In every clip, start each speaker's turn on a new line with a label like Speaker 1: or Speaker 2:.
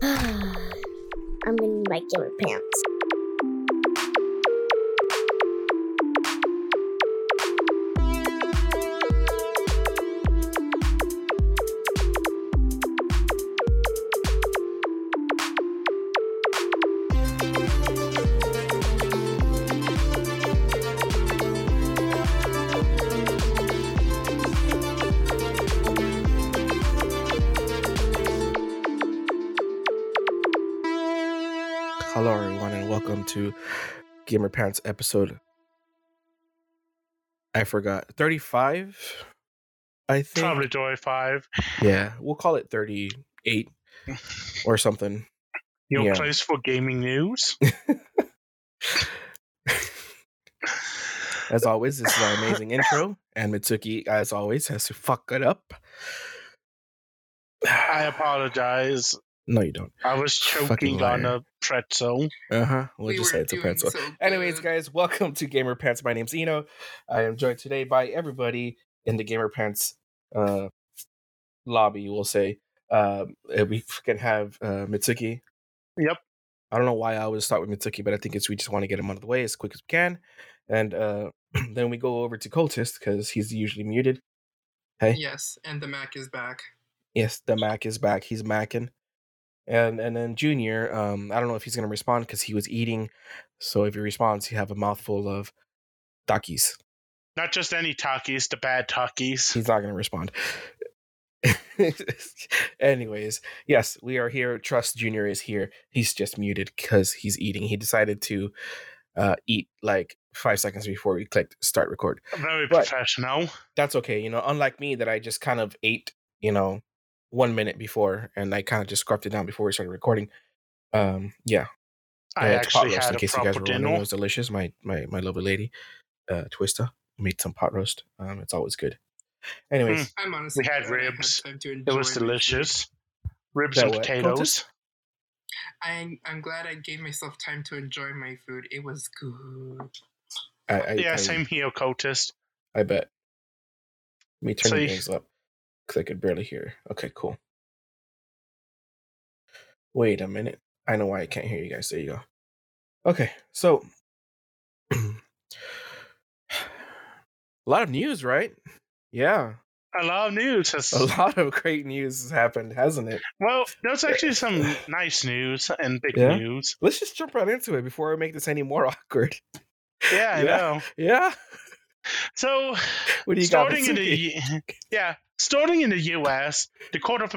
Speaker 1: I'm in my gamer pants.
Speaker 2: Parents episode. I forgot 35. I think.
Speaker 3: Probably Joy 5.
Speaker 2: Yeah, we'll call it 38 or something.
Speaker 3: Your
Speaker 2: Yeah.
Speaker 3: place for gaming news.
Speaker 2: As always, this is our amazing intro, and Mitsuki, as always, has to fuck it up.
Speaker 3: I apologize.
Speaker 2: No, you don't.
Speaker 3: I was choking on a pretzel.
Speaker 2: Uh huh. We'll
Speaker 4: We
Speaker 2: just say it's a pretzel.
Speaker 4: so
Speaker 2: Anyways, guys, welcome to Gamer Pants. My name's Eno. I am joined today by everybody in the Gamer Pants uh, lobby. We'll say um, uh, we can have uh, Mitsuki.
Speaker 3: Yep.
Speaker 2: I don't know why I always start with Mitsuki, but I think it's we just want to get him out of the way as quick as we can, and uh, then we go over to Cultist because he's usually muted. Hey,
Speaker 4: Yes, and the Mac is back.
Speaker 2: yes, the Mac is back. He's macking. And and then Junior, um, I don't know if he's gonna respond because he was eating. So if he responds, he have a mouthful of Takis.
Speaker 3: Not just any Takis, the bad Takis.
Speaker 2: He's not going to respond. Anyways, yes, we are here. Trust Junior is here. He's just muted because he's eating. He decided to uh, eat like five seconds before we clicked start record.
Speaker 3: Very
Speaker 2: But-
Speaker 3: professional.
Speaker 2: That's okay. You know, unlike me, that I just kind of ate, you know, one minute before and I kind of just scarfed it down before we started recording. Um, yeah,
Speaker 3: I
Speaker 2: Yeah, it's pot
Speaker 3: actually
Speaker 2: roast,
Speaker 3: had
Speaker 2: in
Speaker 3: a
Speaker 2: case you guys were wondering. It was delicious. My my my lovely lady, uh, Twista, made some pot roast. Um, it's always good. Anyways,
Speaker 4: I'm honestly
Speaker 3: We had
Speaker 4: glad I
Speaker 3: ribs.
Speaker 4: time to
Speaker 3: It was delicious. Ribs
Speaker 2: That
Speaker 3: and
Speaker 2: what,
Speaker 3: potatoes.
Speaker 4: I'm I'm glad I gave myself time to enjoy my food. It was good.
Speaker 2: I, I
Speaker 3: Yeah,
Speaker 2: I,
Speaker 3: same here, cultist.
Speaker 2: I bet. Let me turn
Speaker 3: So
Speaker 2: the
Speaker 3: you-
Speaker 2: things up because I could barely hear. Okay, cool. Wait a minute. I know why I can't hear you guys. There you go. Okay, so a lot of news, right? Yeah,
Speaker 3: A lot of news has.
Speaker 2: a lot of great news has happened, hasn't it?
Speaker 3: Well, there's actually some nice news and big
Speaker 2: Yeah?
Speaker 3: news.
Speaker 2: Let's just jump right into it before I make this any more awkward.
Speaker 3: Yeah, I
Speaker 2: Yeah.
Speaker 3: know.
Speaker 2: Yeah.
Speaker 3: So,
Speaker 2: What do you got?
Speaker 3: starting in the yeah, starting in the U.S., the court of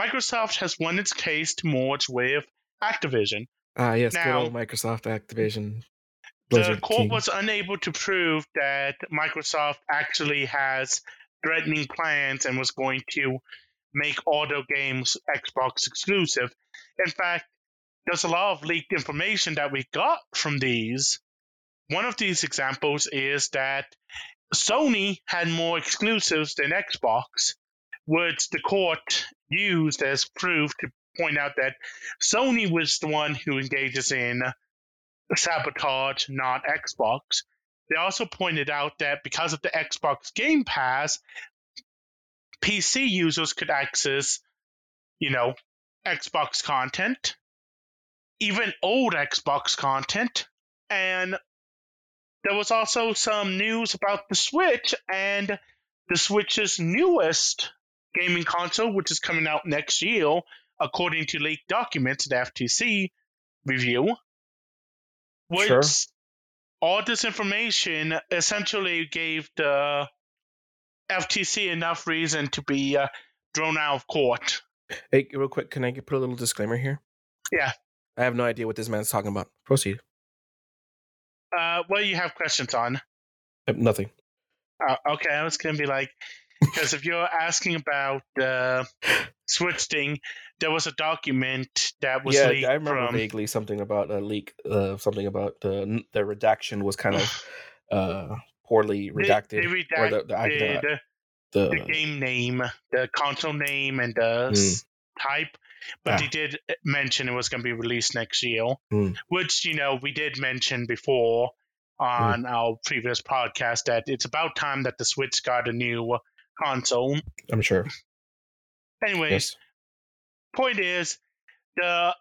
Speaker 3: Microsoft has won its case to merge with Activision.
Speaker 2: Ah, yes, good
Speaker 3: Now-
Speaker 2: old Microsoft Activision.
Speaker 3: The court
Speaker 2: King.
Speaker 3: was unable to prove that Microsoft actually has threatening plans and was going to make all their games Xbox exclusive. In fact, there's a lot of leaked information that we got from these. One of these examples is that Sony had more exclusives than Xbox, which the court used as proof to point out that Sony was the one who engages in sabotage, not Xbox. They also pointed out that because of the Xbox Game Pass, PC users could access, you know, Xbox content, even old Xbox content, and there was also some news about the Switch and the Switch's newest gaming console, which is coming out next year, according to leaked documents, the FTC review. Which
Speaker 2: Sure.
Speaker 3: all this information essentially gave the FTC enough reason to be uh, thrown out of court.
Speaker 2: Hey, real quick, can I put a little disclaimer here?
Speaker 3: Yeah.
Speaker 2: I have no idea what this man's talking about. Proceed.
Speaker 3: Uh, what do you have questions on?
Speaker 2: Uh, Nothing.
Speaker 3: Uh, okay, I was gonna be like, because if you're asking about the Switch thing, there was a document that was
Speaker 2: yeah,
Speaker 3: leaked
Speaker 2: I remember
Speaker 3: from.
Speaker 2: vaguely something about a leak. Uh, something about the the redaction was kind of uh poorly
Speaker 3: They,
Speaker 2: redacted.
Speaker 3: they
Speaker 2: or the the,
Speaker 3: redacted
Speaker 2: the,
Speaker 3: the game name, the console name, and the s- type. But
Speaker 2: Ah.
Speaker 3: they did uh, mention it was going to be released next year,
Speaker 2: Hmm.
Speaker 3: which you know we did mention before on our previous podcast that it's about time that the Switch got a new console.
Speaker 2: I'm sure.
Speaker 3: Anyways,
Speaker 2: Yes.
Speaker 3: point is, the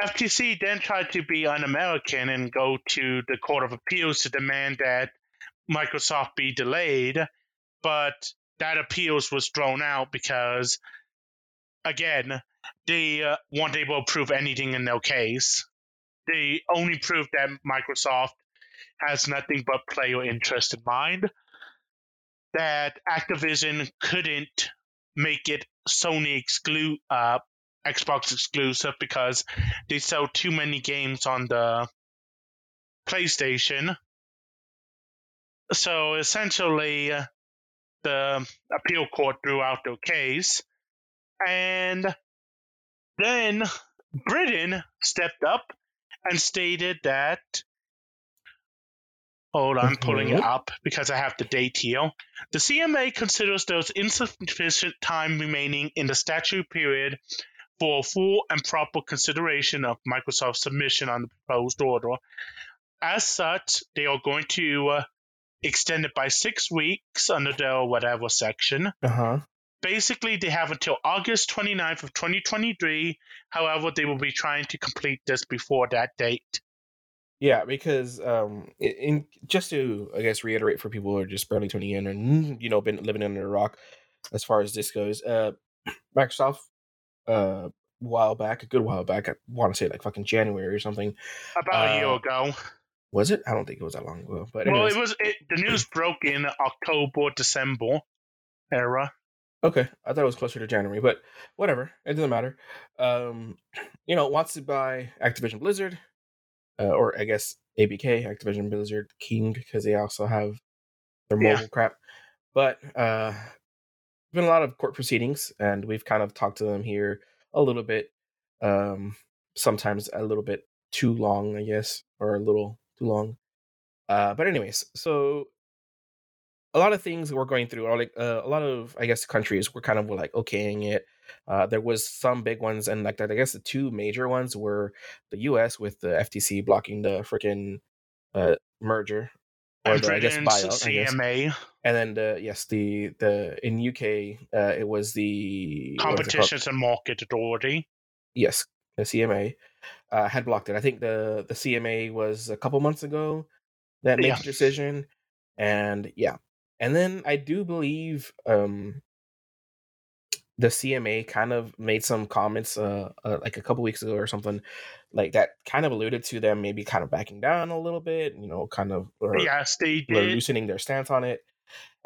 Speaker 3: FTC then tried to be un-American and go to the Court of Appeals to demand that Microsoft be delayed, but that appeals was thrown out because, again, they uh, weren't able to prove anything in their case. They only proved that Microsoft has nothing but player interest in mind. That Activision couldn't make it Sony exclu- uh, Xbox exclusive because they sell too many games on the PlayStation. So essentially, the appeal court threw out their case, and then Britain stepped up and stated that. Hold on, I'm pulling it
Speaker 2: Mhm.
Speaker 3: up because I have the date here. The CMA considers there is insufficient time remaining in the statute period for full and proper consideration of Microsoft's submission on the proposed order. As such, they are going to uh, extend it by six weeks under their whatever section.
Speaker 2: Uh huh.
Speaker 3: Basically, they have until August 29th of 2023. However, they will be trying to complete this before that date.
Speaker 2: Yeah, because um, in, in just to I guess reiterate for people who are just barely tuning in and you know been living under a rock, as far as this goes, uh, Microsoft, uh, a while back, a good while back, I want to say like fucking January or something.
Speaker 3: About a year
Speaker 2: Uh,
Speaker 3: ago.
Speaker 2: Was it? I don't think it was that long ago. But
Speaker 3: Well,
Speaker 2: anyways,
Speaker 3: it was it, the news broke in October, December era.
Speaker 2: Okay, I thought it was closer to January, but whatever, it doesn't matter. Um, you know, wants to buy Activision Blizzard, uh, or I guess ABK, Activision Blizzard King, because they also have their
Speaker 3: Yeah.
Speaker 2: mobile crap. But uh, been a lot of court proceedings, and we've kind of talked to them here a little bit. Um, sometimes a little bit too long, I guess, or a little too long. Uh, but anyways, so a lot of things we're going through are like uh, a lot of I guess countries were kind of like okaying it. Uh, there was some big ones, and like that, I guess the two major ones were the U.S. with the FTC blocking the freaking uh, merger or the I guess buyout, I guess.
Speaker 3: CMA
Speaker 2: and then the yes the the in UK uh, it was the what was it called?
Speaker 3: Competitions and Market Authority.
Speaker 2: yes the CMA uh, had blocked it. I think the the CMA was a couple months ago that made
Speaker 3: Yeah.
Speaker 2: the decision, and yeah, and then I do believe um, the CMA kind of made some comments uh, uh, like a couple weeks ago or something like that kind of alluded to them maybe kind of backing down a little bit, you know, kind of or,
Speaker 3: Yes, they did.
Speaker 2: loosening their stance on it.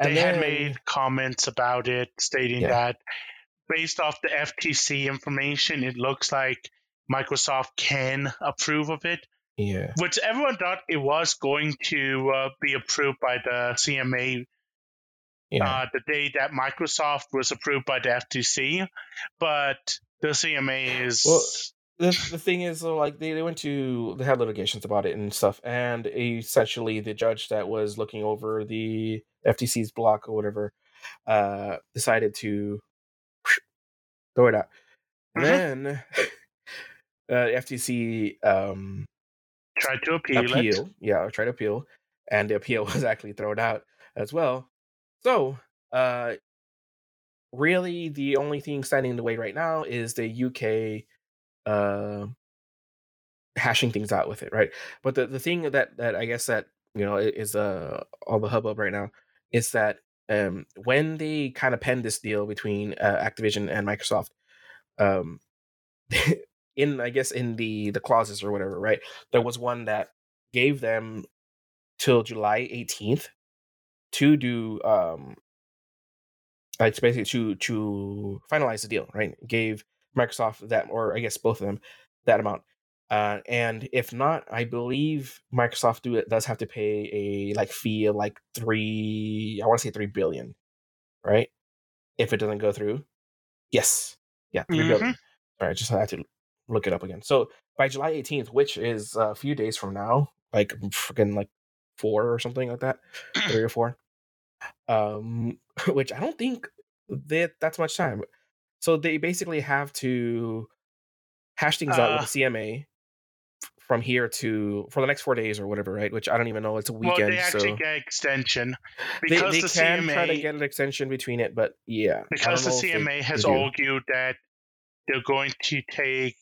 Speaker 3: They
Speaker 2: And
Speaker 3: had made comments about it, stating
Speaker 2: Yeah.
Speaker 3: that based off the FTC information, it looks like Microsoft can approve of it.
Speaker 2: yeah.
Speaker 3: Which everyone thought it was going to uh, be approved by the CMA
Speaker 2: Yeah.
Speaker 3: uh, the day that Microsoft was approved by the FTC, but the CMA is
Speaker 2: Well, the the thing is like they, they went to they had litigations about it and stuff and essentially the judge that was looking over the ftc's block or whatever uh decided to throw it out
Speaker 3: Mhm.
Speaker 2: then uh the ftc um
Speaker 3: tried to appeal, it.
Speaker 2: appeal yeah tried to appeal and the appeal was actually thrown out as well so uh really the only thing standing in the way right now is the uk uh hashing things out with it right? But the, the thing that that i guess that you know is uh all the hubbub right now is that um when they kind of penned this deal between uh, activision and microsoft um in i guess in the the clauses or whatever right? There was one that gave them till july 18th to do um it's basically to to finalize the deal right gave microsoft that or i guess both of them that amount uh, and if not, I believe Microsoft do it does have to pay a like fee of like three. I want to say three billion, right? If it doesn't go through, yes, yeah, three billion.
Speaker 3: Mhm.
Speaker 2: All right, just had to look it up again. So by July 18th, which is a few days from now, like freaking like four or something like that, three or four. Um, which I don't think that that's much time. So they basically have to hash things out
Speaker 3: Uh,
Speaker 2: with the CMA from here to for the next four days or whatever, right? Which I don't even know. It's a weekend.
Speaker 3: Well, they actually
Speaker 2: so
Speaker 3: get extension because
Speaker 2: they
Speaker 3: the
Speaker 2: can
Speaker 3: CMA
Speaker 2: try to get an extension between it, but yeah,
Speaker 3: because the
Speaker 2: if they-
Speaker 3: CMA has
Speaker 2: they
Speaker 3: argued that they're going to take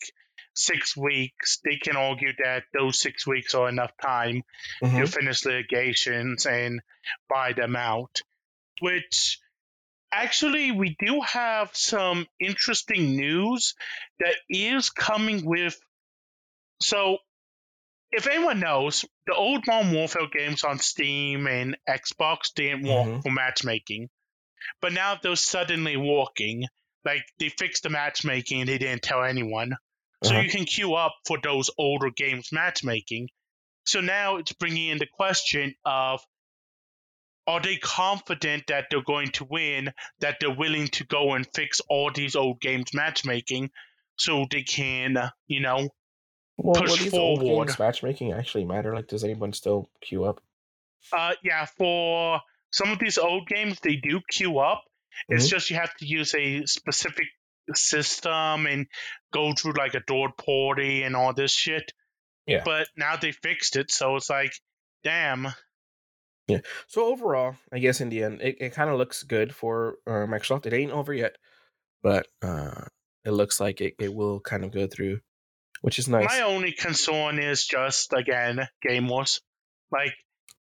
Speaker 3: six weeks, they can argue that those six weeks are enough time
Speaker 2: Mhm.
Speaker 3: to finish litigations and buy them out. Which actually, we do have some interesting news that is coming with. So, if anyone knows, the old Modern Warfare games on Steam and Xbox didn't work
Speaker 2: Mhm.
Speaker 3: for matchmaking, but now they're suddenly working. Like they fixed the matchmaking and they didn't tell anyone. So
Speaker 2: Uh-huh.
Speaker 3: you can queue up for those older games matchmaking. So now it's bringing in the question of are they confident that they're going to win, that they're willing to go and fix all these old games matchmaking so they can, you know,
Speaker 2: Well,
Speaker 3: push
Speaker 2: these old
Speaker 3: forward.
Speaker 2: games matchmaking actually matter? Like, does anyone still queue up?
Speaker 3: uh, yeah, for some of these old games, they do queue up. It's
Speaker 2: Mhm.
Speaker 3: just you have to use a specific system and go through like a third party and all this shit.
Speaker 2: Yeah.
Speaker 3: But now they fixed it, so it's like, damn. Yeah.
Speaker 2: So overall, I guess in the end, it, it kind of looks good for uh, Microsoft. It ain't over yet, but uh, it looks like it, it will kind of go through, which is nice.
Speaker 3: My only concern is just again gamers. Like,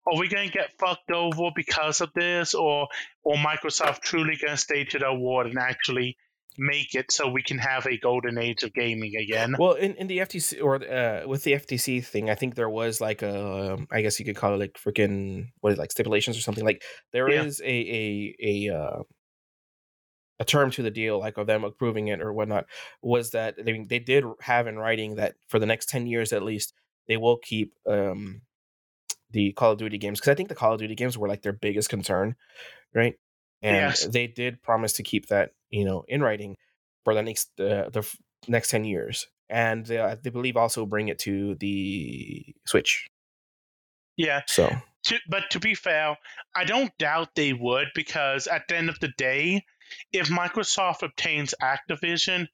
Speaker 3: are we gonna get fucked over because of this, or or Microsoft truly gonna stay to their word and actually make it so we can have a golden age of gaming again?
Speaker 2: Well, in, in the FTC or uh, with the FTC thing, I think there was like a, I guess you could call it like freaking what is it, like stipulations or something. Like there is
Speaker 3: Yeah.
Speaker 2: a a a uh, a term to the deal, like of them approving it or whatnot. Was that I mean they did have in writing that for the next ten years at least they will keep um the Call of Duty games because I think the Call of Duty games were like their biggest concern, right? And
Speaker 3: Yes.
Speaker 2: they did promise to keep that you know in writing for the next uh, the f- next 10 years and they, uh, they believe also bring it to the switch
Speaker 3: Yeah,
Speaker 2: so
Speaker 3: to, but to be fair, I don't doubt they would because at the end of the day, if Microsoft obtains Activision,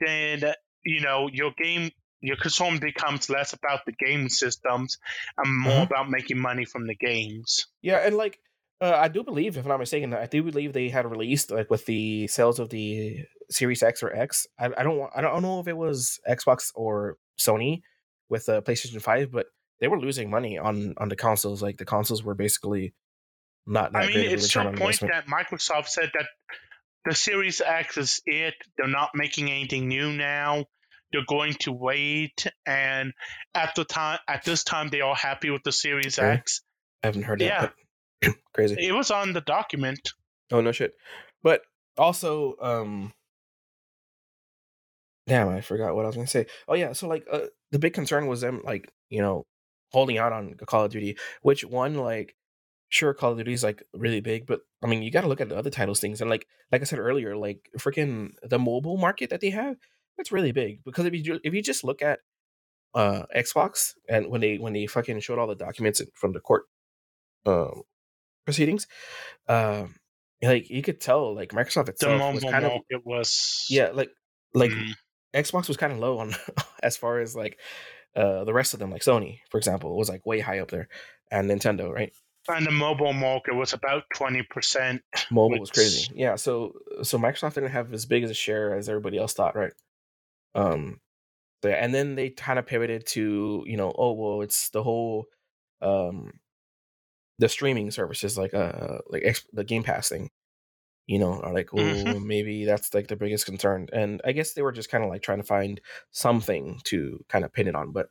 Speaker 3: then you know your game your concern becomes less about the game systems and more
Speaker 2: Mhm.
Speaker 3: about making money from the games.
Speaker 2: yeah and like uh, i do believe if i'm not mistaken i do believe they had released like with the sales of the series x or x i, I don't want i don't know if it was xbox or sony with the playstation 5 but they were losing money on on the consoles like the consoles were basically not that
Speaker 3: I mean,
Speaker 2: a
Speaker 3: it's to the point
Speaker 2: investment
Speaker 3: that Microsoft said that the Series X is it. They're not making anything new now. They're going to wait, and at the time, at this time, they are happy with the Series
Speaker 2: Okay.
Speaker 3: X.
Speaker 2: i haven't heard that
Speaker 3: Yeah.
Speaker 2: but crazy
Speaker 3: It was on the document.
Speaker 2: Oh no shit. But also, um Damn, I forgot what I was gonna say. Oh yeah, so like uh, the big concern was them like, you know, holding out on Call of Duty, which one like sure Call of Duty is like really big, but I mean you gotta look at the other titles things and like like I said earlier, like freaking the mobile market that they have, that's really big. Because if you if you just look at uh Xbox and when they when they fucking showed all the documents from the court um proceedings, um like you could tell like Microsoft itself was kind of
Speaker 3: it was
Speaker 2: yeah like like
Speaker 3: mm,
Speaker 2: Xbox was kind of low on as far as like uh the rest of them like Sony for example was like way high up there and Nintendo right?
Speaker 3: And the mobile market was about twenty percent.
Speaker 2: mobile was crazy. yeah so so Microsoft didn't have as big as a share as everybody else thought right? Um so, yeah, and then they kind of pivoted to you know oh well it's the whole um the streaming services like uh like X, the Game Pass thing you know are like oh
Speaker 3: Mhm.
Speaker 2: maybe that's like the biggest concern and I guess they were just kind of like trying to find something to kind of pin it on but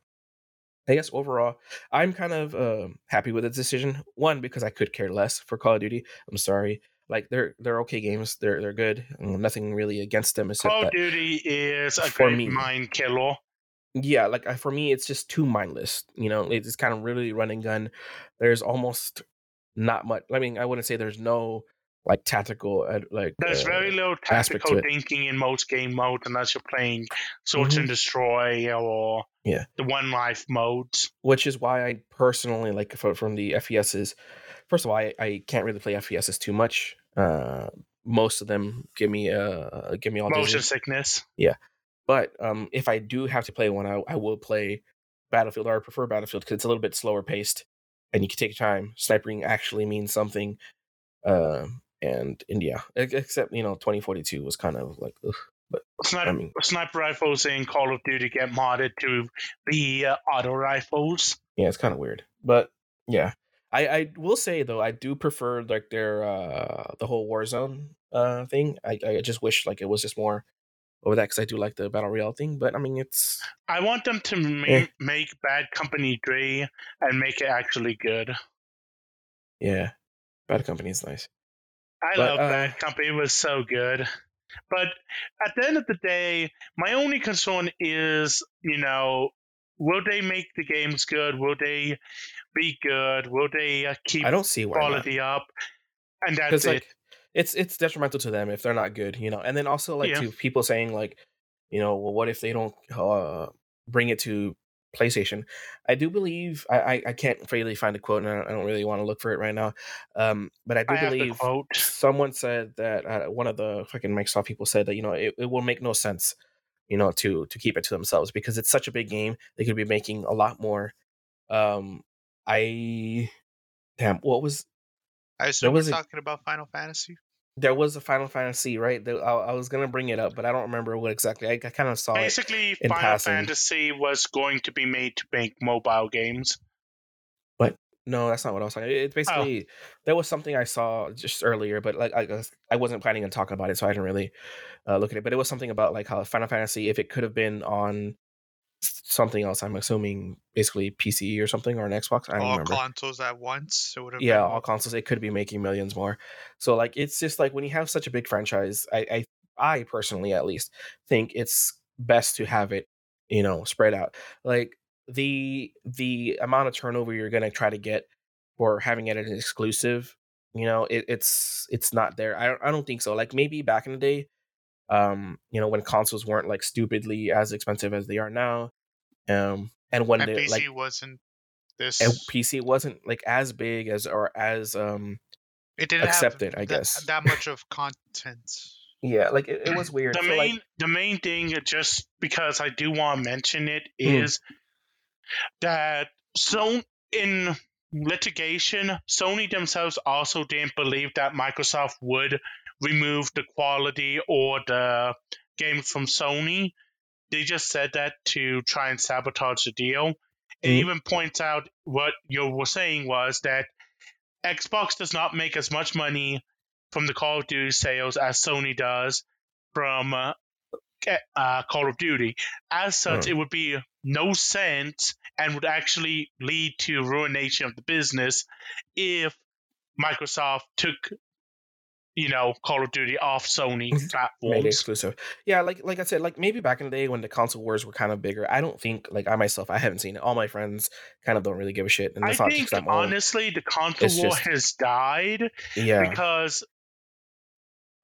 Speaker 2: I guess overall I'm kind of um happy with the decision one because I could care less for Call of Duty I'm sorry like they're they're okay games they're they're good nothing really against them except
Speaker 3: Call of Duty is a
Speaker 2: for
Speaker 3: great
Speaker 2: me-
Speaker 3: mind killer.
Speaker 2: Yeah like for me it's just too mindless you know it's kind of really run and gun there's almost not much i mean i wouldn't say there's no like tactical uh, like
Speaker 3: There's
Speaker 2: uh,
Speaker 3: very little tactical thinking in most game modes unless you're playing Search and Destroy or
Speaker 2: Mm-hmm. Yeah.
Speaker 3: the One Life modes.
Speaker 2: which is why i personally like fro- from the fes's first of all i, I can't really play fes's too much uh most of them give me uh give me all
Speaker 3: Motion sickness.
Speaker 2: But um if i do have to play one i, I will play battlefield or i prefer battlefield because it's a little bit slower paced and you can take your time sniping actually means something um and and yeah except you know 2042 was kind of like ugh. but
Speaker 3: Sniper,
Speaker 2: I mean-
Speaker 3: sniper rifles in Call of Duty get modded to be uh, auto rifles.
Speaker 2: Yeah, it's kind of weird, but yeah, I I will say though I do prefer like their uh the whole Warzone uh thing. I I just wish like it was just more over that because I do like the battle royale thing. But I mean, it's
Speaker 3: I want them to ma-
Speaker 2: Eh.
Speaker 3: make Bad Company 3 and make it actually good.
Speaker 2: yeah, Bad Company is nice.
Speaker 3: I
Speaker 2: But,
Speaker 3: love
Speaker 2: uh,
Speaker 3: Bad Company. It was so good. But at the end of the day, my only concern is, you know, will they make the games good? Will they be good? Will they uh, keep
Speaker 2: I don't see why not.
Speaker 3: quality up? And that's it.
Speaker 2: like it's it's detrimental to them if they're not good, you know. And then also like
Speaker 3: Yeah.
Speaker 2: to people saying like, you know, well, what if they don't uh bring it to PlayStation? I do believe I I, I can't really find a quote, and I don't, I don't really want to look for it right now. Um, but I do
Speaker 3: I
Speaker 2: believe
Speaker 3: quote.
Speaker 2: someone said that uh, one of the fucking Microsoft people said that you know it, it will make no sense, you know, to to keep it to themselves because it's such a big game. They could be making a lot more. Um, I damn, what was
Speaker 5: I assume
Speaker 2: was
Speaker 5: we're
Speaker 2: a-
Speaker 5: talking about Final Fantasy.
Speaker 2: There was a Final Fantasy, right? I, I was gonna bring it up, but I don't remember what exactly. I, I kind of saw it.
Speaker 3: Basically, Final
Speaker 2: passing.
Speaker 3: Fantasy was going to be made to make mobile games.
Speaker 2: But no, that's not what I was.
Speaker 3: Oh.
Speaker 2: It's basically there was something I saw just earlier, but like I, I wasn't planning on talking about it, so I didn't really uh, look at it. But it was something about like how Final Fantasy, if it could have been on something else, I'm assuming basically PC or something or an Xbox. I don't
Speaker 5: All
Speaker 2: remember.
Speaker 5: consoles at once. It would have
Speaker 2: yeah,
Speaker 5: been
Speaker 2: all consoles, it could be making millions more. So like it's just like when you have such a big franchise, I I, I personally at least think it's best to have it, you know, spread out. Like the the amount of turnover you're gonna try to get for having it as an exclusive, you know, it, it's it's not there. I don't I don't think so. Like maybe back in the day, um, you know, when consoles weren't like stupidly as expensive as they are now. Um and when
Speaker 5: and
Speaker 2: they
Speaker 5: PC
Speaker 2: like
Speaker 5: wasn't this.
Speaker 2: and PC wasn't like as big as or as um
Speaker 5: it didn't
Speaker 2: accepted,
Speaker 5: have
Speaker 2: I
Speaker 5: that,
Speaker 2: guess.
Speaker 5: that much of content.
Speaker 2: yeah like it, it was weird
Speaker 3: The
Speaker 2: So,
Speaker 3: main
Speaker 2: like,
Speaker 3: the main thing, just because I do want to mention it is Mm. that so in litigation, Sony themselves also didn't believe that Microsoft would remove the quality or the games from Sony. They just said that to try and sabotage the deal. It
Speaker 2: Mhm.
Speaker 3: even points out what you were saying was that Xbox does not make as much money from the Call of Duty sales as Sony does from uh, uh, Call of Duty. As such,
Speaker 2: Hmm.
Speaker 3: it would be no sense and would actually lead to ruination of the business if Microsoft took, you know, Call of Duty off Sony
Speaker 2: made it
Speaker 3: platforms.
Speaker 2: exclusive yeah like like i said like maybe back in the day when the console wars were kind of bigger i don't think like i myself i haven't seen it all my friends kind of don't really give a shit and
Speaker 3: I
Speaker 2: not
Speaker 3: think
Speaker 2: old
Speaker 3: honestly, the console
Speaker 2: It's
Speaker 3: war
Speaker 2: just-
Speaker 3: has died
Speaker 2: yeah
Speaker 3: because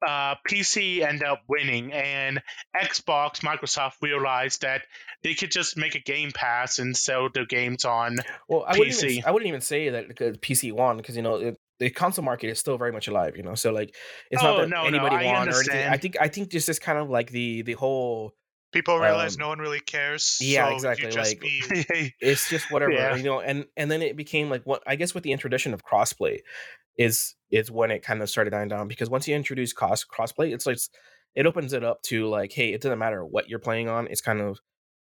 Speaker 3: uh, PC ended up winning, and Xbox, Microsoft realized that they could just make a Game Pass and sell their games on.
Speaker 2: well i wouldn't even, i wouldn't even say that because pc won because you know it, the console market is still very much alive you know so like it's
Speaker 3: Oh,
Speaker 2: not that
Speaker 3: no, no,
Speaker 2: anybody won or anything i think i think this is kind of like the the whole
Speaker 5: People realize
Speaker 2: Um,
Speaker 5: no one really cares.
Speaker 2: yeah,
Speaker 5: so
Speaker 2: exactly, like-
Speaker 5: be,
Speaker 2: it's just whatever
Speaker 3: Yeah.
Speaker 2: you know and and then it became like what i guess with the introduction of crossplay is is when it kind of started dying down because once you introduce cross crossplay it's like it opens it up to like hey it doesn't matter what you're playing on it's kind of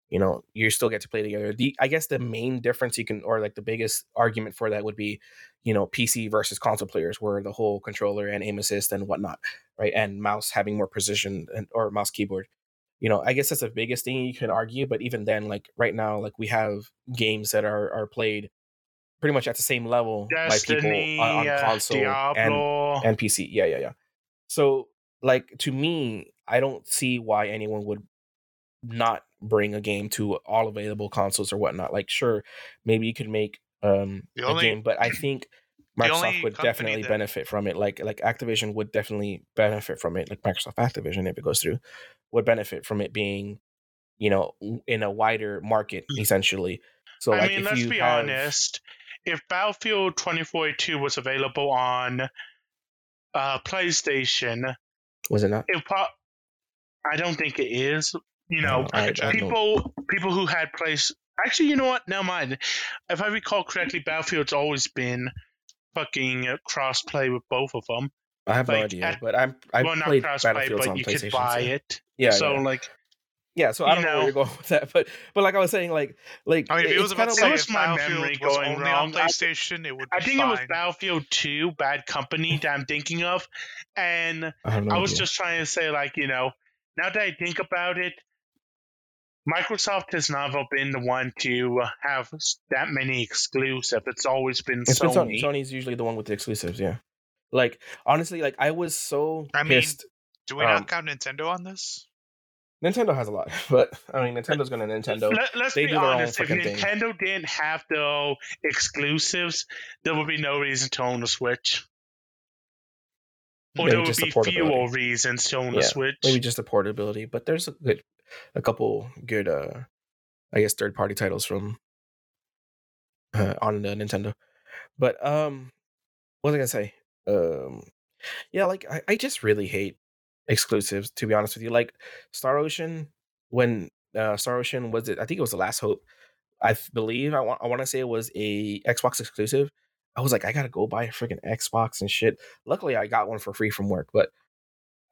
Speaker 2: you know you still get to play together the i guess the main difference you can or like the biggest argument for that would be you know pc versus console players where the whole controller and aim assist and whatnot right and mouse having more precision and or mouse keyboard you know i guess that's the biggest thing you can argue but even then like right now like we have games that are are played pretty much at the same level
Speaker 3: Destiny,
Speaker 2: by people on, on
Speaker 3: uh,
Speaker 2: console and and PC. Yeah, yeah, yeah. So, like to me, I don't see why anyone would not bring a game to all available consoles or whatnot. Like, sure, maybe you could make um
Speaker 5: The
Speaker 2: a game, but I think Microsoft would definitely
Speaker 5: that-
Speaker 2: benefit from it. Like, like Activision would definitely benefit from it. Like Microsoft Activision, if it goes through, would benefit from it being, you know, in a wider market essentially. So,
Speaker 3: I
Speaker 2: like,
Speaker 3: mean, let's be
Speaker 2: have,
Speaker 3: honest. If Battlefield 2042 was available on uh, PlayStation,
Speaker 2: was it not?
Speaker 3: it pro- I don't think it is. You know,
Speaker 2: No, I- I don't-
Speaker 3: people people who had place. Actually, you know what? Never mind. If I recall correctly, Battlefield's always been fucking uh, cross-play with both of them.
Speaker 2: I have no idea,
Speaker 3: at-
Speaker 2: but I'm I
Speaker 3: well, not
Speaker 2: played
Speaker 3: cross-play,
Speaker 2: Battlefields
Speaker 3: but
Speaker 2: on
Speaker 3: you could buy
Speaker 2: so-
Speaker 3: it.
Speaker 2: Yeah,
Speaker 3: so
Speaker 2: yeah.
Speaker 3: like
Speaker 2: yeah. So I don't know,
Speaker 3: know-
Speaker 2: where you're going with that, but but like I was saying, like like
Speaker 5: I mean, if
Speaker 2: it-
Speaker 5: it was about
Speaker 2: kind of like
Speaker 3: was
Speaker 5: if
Speaker 3: my memory
Speaker 5: was
Speaker 3: going
Speaker 5: only
Speaker 3: wrong.
Speaker 5: on
Speaker 3: I-
Speaker 5: PlayStation, it would be
Speaker 3: I think
Speaker 5: fine.
Speaker 3: it was Battlefield 2, Bad Company that I'm thinking of. And
Speaker 2: I no
Speaker 3: I was
Speaker 2: idea.
Speaker 3: just trying to say, like, you know, now that I think about it, Microsoft has never been the one to uh, have that many exclusive. It's always been
Speaker 2: It's been
Speaker 3: Sony.
Speaker 2: Sony. Sony's usually the one with the exclusives. Yeah. Like honestly, like I was so
Speaker 5: I mean,
Speaker 2: pissed.
Speaker 5: Do we
Speaker 2: um,
Speaker 5: not count Nintendo on this?
Speaker 2: Nintendo has a lot, but I mean, Nintendo's gonna Nintendo.
Speaker 3: Let, us
Speaker 2: They
Speaker 3: be
Speaker 2: do
Speaker 3: honest. If
Speaker 2: freaking thing.
Speaker 3: Nintendo didn't have the exclusives, there would be no reason to own a Switch. Or
Speaker 2: Maybe
Speaker 3: there would
Speaker 2: just
Speaker 3: be
Speaker 2: portability.
Speaker 3: fewer reasons to own
Speaker 2: Yeah,
Speaker 3: a Switch.
Speaker 2: Maybe just the portability, but there's a good, a couple good, uh, I guess third party titles from uh, on the Nintendo. But um, what was I gonna say? Um, yeah, like I, I just really hate exclusives. To be honest with you, like Star Ocean, when uh, Star Ocean was it? I think it was the Last Hope. I believe I want I want to say it was a Xbox exclusive. I was like, I gotta go buy a freaking Xbox and shit. Luckily, I got one for free from work, but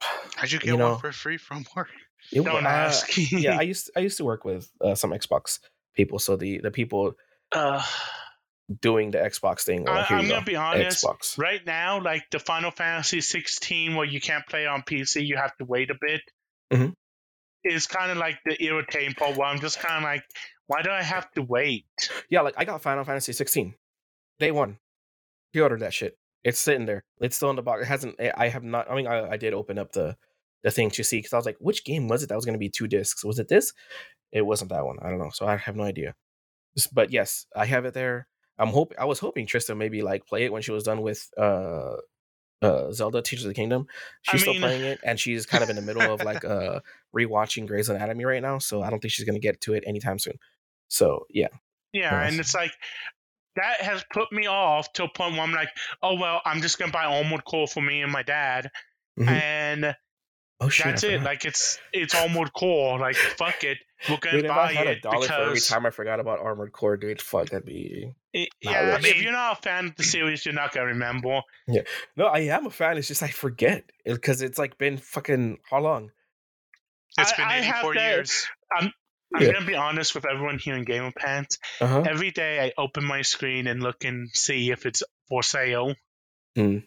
Speaker 5: How'd you get
Speaker 2: you know,
Speaker 5: one for free from work?
Speaker 2: It,
Speaker 3: Don't
Speaker 2: uh,
Speaker 3: ask.
Speaker 2: yeah, I used I used to work with uh, some Xbox people, so the the people
Speaker 3: uh,
Speaker 2: doing the Xbox thing.
Speaker 3: I, I'm gonna
Speaker 2: go,
Speaker 3: be honest.
Speaker 2: Xbox.
Speaker 3: Right now, like the Final Fantasy 16, where you can't play on PC, you have to wait a bit.
Speaker 2: Mhm.
Speaker 3: Is kind of like the irritating part where I'm just kind of like, why do I have to wait?
Speaker 2: Yeah, like I got Final Fantasy 16, day one. Pre-ordered that shit. It's sitting there. It's still in the box. It hasn't. I- I have not. I mean, I, I did open up the the thing to see because I was like, which game was it that was going to be two discs? Was it this? It wasn't that one. I don't know. So I have no idea. But yes, I have it there. I'm hope. I was hoping Trista maybe like play it when she was done with uh uh Zelda Tears of the Kingdom.
Speaker 3: I
Speaker 2: She's
Speaker 3: mean-
Speaker 2: still playing it, and she's kind of in the middle of like uh rewatching Grey's Anatomy right now. So I don't think she's gonna get to it anytime soon. So yeah,
Speaker 3: Yeah, and it's like that has put me off to a point where I'm like, oh well, I'm just gonna buy Armored Core for me and my dad,
Speaker 2: Mhm.
Speaker 3: and
Speaker 2: oh shit,
Speaker 3: that's it. Like it's it's Armored Core. Like fuck it, we're gonna
Speaker 2: Dude, if I
Speaker 3: buy
Speaker 2: had a
Speaker 3: it
Speaker 2: dollar for every time I forgot about Armored Core, dude, fuck, that'd be.
Speaker 3: it-
Speaker 2: Nah,
Speaker 3: yeah,
Speaker 2: I
Speaker 3: if you're not a fan of the series, you're not gonna remember.
Speaker 2: Yeah, no, I am a fan. It's just I forget because it's like been fucking how long?
Speaker 5: It's
Speaker 3: I-
Speaker 5: been
Speaker 3: I have
Speaker 5: 84
Speaker 3: that-
Speaker 5: years.
Speaker 3: I'm
Speaker 2: Yeah.
Speaker 3: gonna be honest with everyone here in Gamer Pants.
Speaker 2: Uh huh.
Speaker 3: Every day I open my screen and look and see if it's for sale.
Speaker 2: Mm.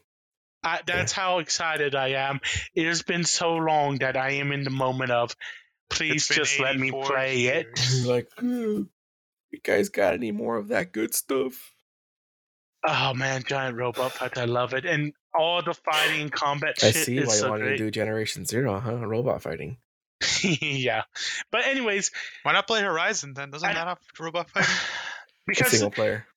Speaker 3: I, that's how excited I am. It has been so long that I am in the moment of, please just let me
Speaker 5: 84
Speaker 3: play it.
Speaker 2: like, "Ooh, you guys got any more of that good stuff?
Speaker 3: Oh man, giant robot fight! I love it, and all the fighting and combat
Speaker 2: I
Speaker 3: shit
Speaker 2: see
Speaker 3: is
Speaker 2: why you
Speaker 3: so
Speaker 2: wanted
Speaker 3: great.
Speaker 2: to do Generation Zero, huh? Robot fighting.
Speaker 3: yeah, but anyways,
Speaker 5: Why not play Horizon then? Doesn't
Speaker 3: I-
Speaker 5: that have robot fighting?
Speaker 3: Because
Speaker 2: single player.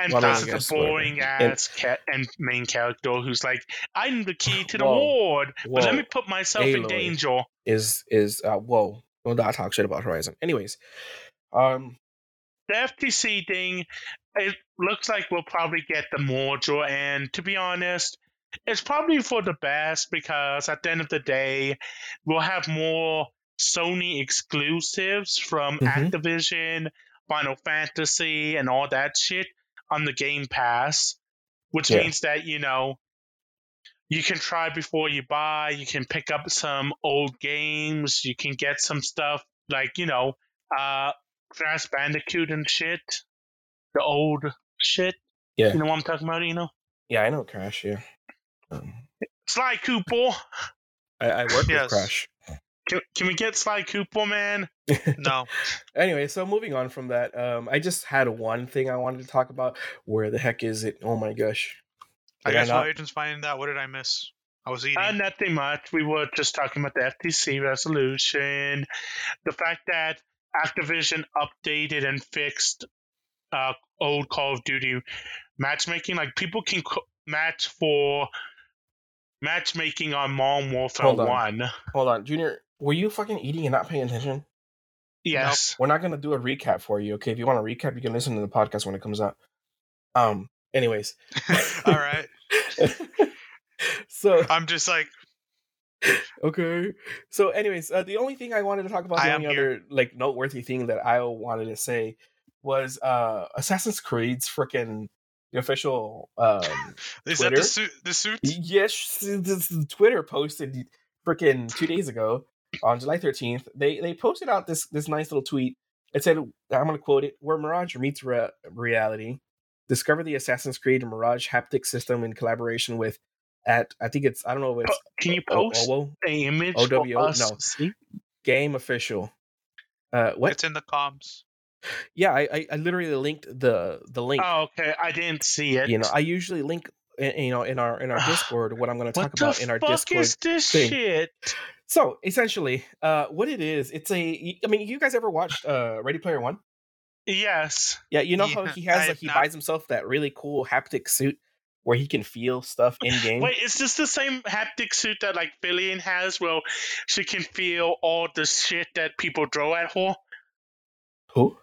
Speaker 3: And
Speaker 2: well, I
Speaker 3: plus it's a boring ass cat and main character who's like, I'm the key to the
Speaker 2: Whoa.
Speaker 3: ward, but let me put myself in danger.
Speaker 2: Is is uh whoa. Don't not talk shit about Horizon. Anyways, um,
Speaker 3: the FTC thing, it looks like we'll probably get the merger, and to be honest, it's probably for the best because at the end of the day, we'll have more Sony exclusives from
Speaker 2: Mhm.
Speaker 3: Activision, Final Fantasy, and all that shit on the Game Pass, which
Speaker 2: Yeah.
Speaker 3: means that, you know, you can try before you buy, you can pick up some old games, you can get some stuff like, you know, uh, Crash Bandicoot and shit. The old shit.
Speaker 2: Yeah.
Speaker 3: You know what I'm talking about, you know?
Speaker 2: yeah, I know Crash. Yeah, um,
Speaker 3: Sly Cooper.
Speaker 2: I, I work
Speaker 5: Yes.
Speaker 2: with Crash.
Speaker 3: Can, can we get Sly Cooper, man?
Speaker 5: No.
Speaker 2: anyway, so moving on from that, um, I just had one thing I wanted to talk about. Where the heck is it? Oh my gosh!
Speaker 5: I
Speaker 2: Did I
Speaker 5: guess my Agent's finding that, what did I miss? I was eating.
Speaker 3: Uh, nothing much. We were just talking about the FTC resolution, the fact that Activision updated and fixed uh, old Call of Duty matchmaking. Like people can co- match for matchmaking on Modern Warfare
Speaker 2: Hold on.
Speaker 3: One.
Speaker 2: Hold on, Junior. Were you fucking eating and not paying attention?
Speaker 3: Yes.
Speaker 2: We're not gonna do a recap for you, okay? If you want a recap, you can listen to the podcast when it comes out. Um. Anyways.
Speaker 5: All right.
Speaker 2: so
Speaker 5: I'm just like,
Speaker 2: okay. So, anyways, uh, the only thing I wanted to talk about,
Speaker 5: I
Speaker 2: the
Speaker 5: am
Speaker 2: only
Speaker 5: here.
Speaker 2: other like noteworthy thing that I wanted to say was uh Assassin's Creed's freaking the official um
Speaker 5: is that the suit? The suit?
Speaker 2: yes this- Twitter posted freaking two days ago on July 13th, they they posted out this this nice little tweet. It said, "I'm going to quote it: Where Mirage meets re- reality, discover the Assassin's Creed Mirage haptic system in collaboration with at I think it's I don't know if it's
Speaker 3: Can you
Speaker 2: O-
Speaker 3: post
Speaker 2: OWO,
Speaker 3: an image
Speaker 2: OWO?
Speaker 3: for us
Speaker 2: No.
Speaker 3: see?
Speaker 2: Game Official. Uh, what?
Speaker 5: It's in the comms.
Speaker 2: yeah, I, I I literally linked the the link.
Speaker 3: Oh, okay. I didn't see it.
Speaker 2: you know, I usually link you know in our in our Discord what I'm going to talk about in our Discord.
Speaker 3: What the fuck
Speaker 2: Discord.
Speaker 3: is this
Speaker 2: thing.
Speaker 3: shit?
Speaker 2: So essentially, uh, what it is, it's a. I mean, you guys ever watched uh Ready Player One?
Speaker 3: Yes.
Speaker 2: Yeah, you know how he has
Speaker 5: have
Speaker 2: like he
Speaker 5: not.
Speaker 2: buys himself that really cool haptic suit where he can feel stuff in game.
Speaker 3: Wait, is this the same haptic suit that like Filian has, where she can feel all the shit that people throw at her?
Speaker 2: Who?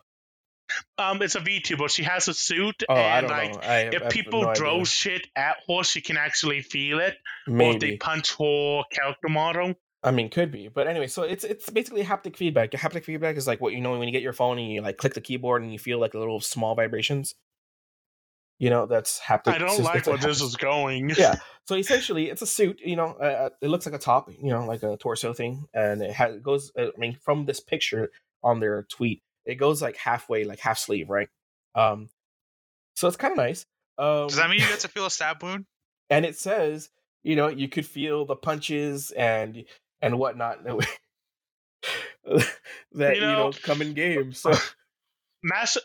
Speaker 3: Um, it's a VTuber. She has a suit,
Speaker 2: Oh, I
Speaker 3: and like.
Speaker 2: I,
Speaker 3: if people
Speaker 2: no
Speaker 3: throw
Speaker 2: idea.
Speaker 3: shit at her, she can actually feel it. Or if they punch her character model.
Speaker 2: I mean, could be. But anyway, so it's it's basically haptic feedback. Haptic feedback is like what you know when you get your phone and you like click the keyboard and you feel like little small vibrations. You know, that's haptic.
Speaker 3: I don't like where this is going.
Speaker 2: yeah. So essentially, it's a suit. You know, uh, it looks like a top. You know, like a torso thing, and it has it goes. uh, I mean, from this picture on their tweet, it goes like halfway, like half sleeve, right? Um, so it's kind of nice. Um,
Speaker 5: Does that mean you get to feel a stab wound?
Speaker 2: and it says, you know, you could feel the punches and and whatnot that you,
Speaker 3: You
Speaker 2: know,
Speaker 3: know-
Speaker 2: come in uh, games. So uh,
Speaker 3: Mas-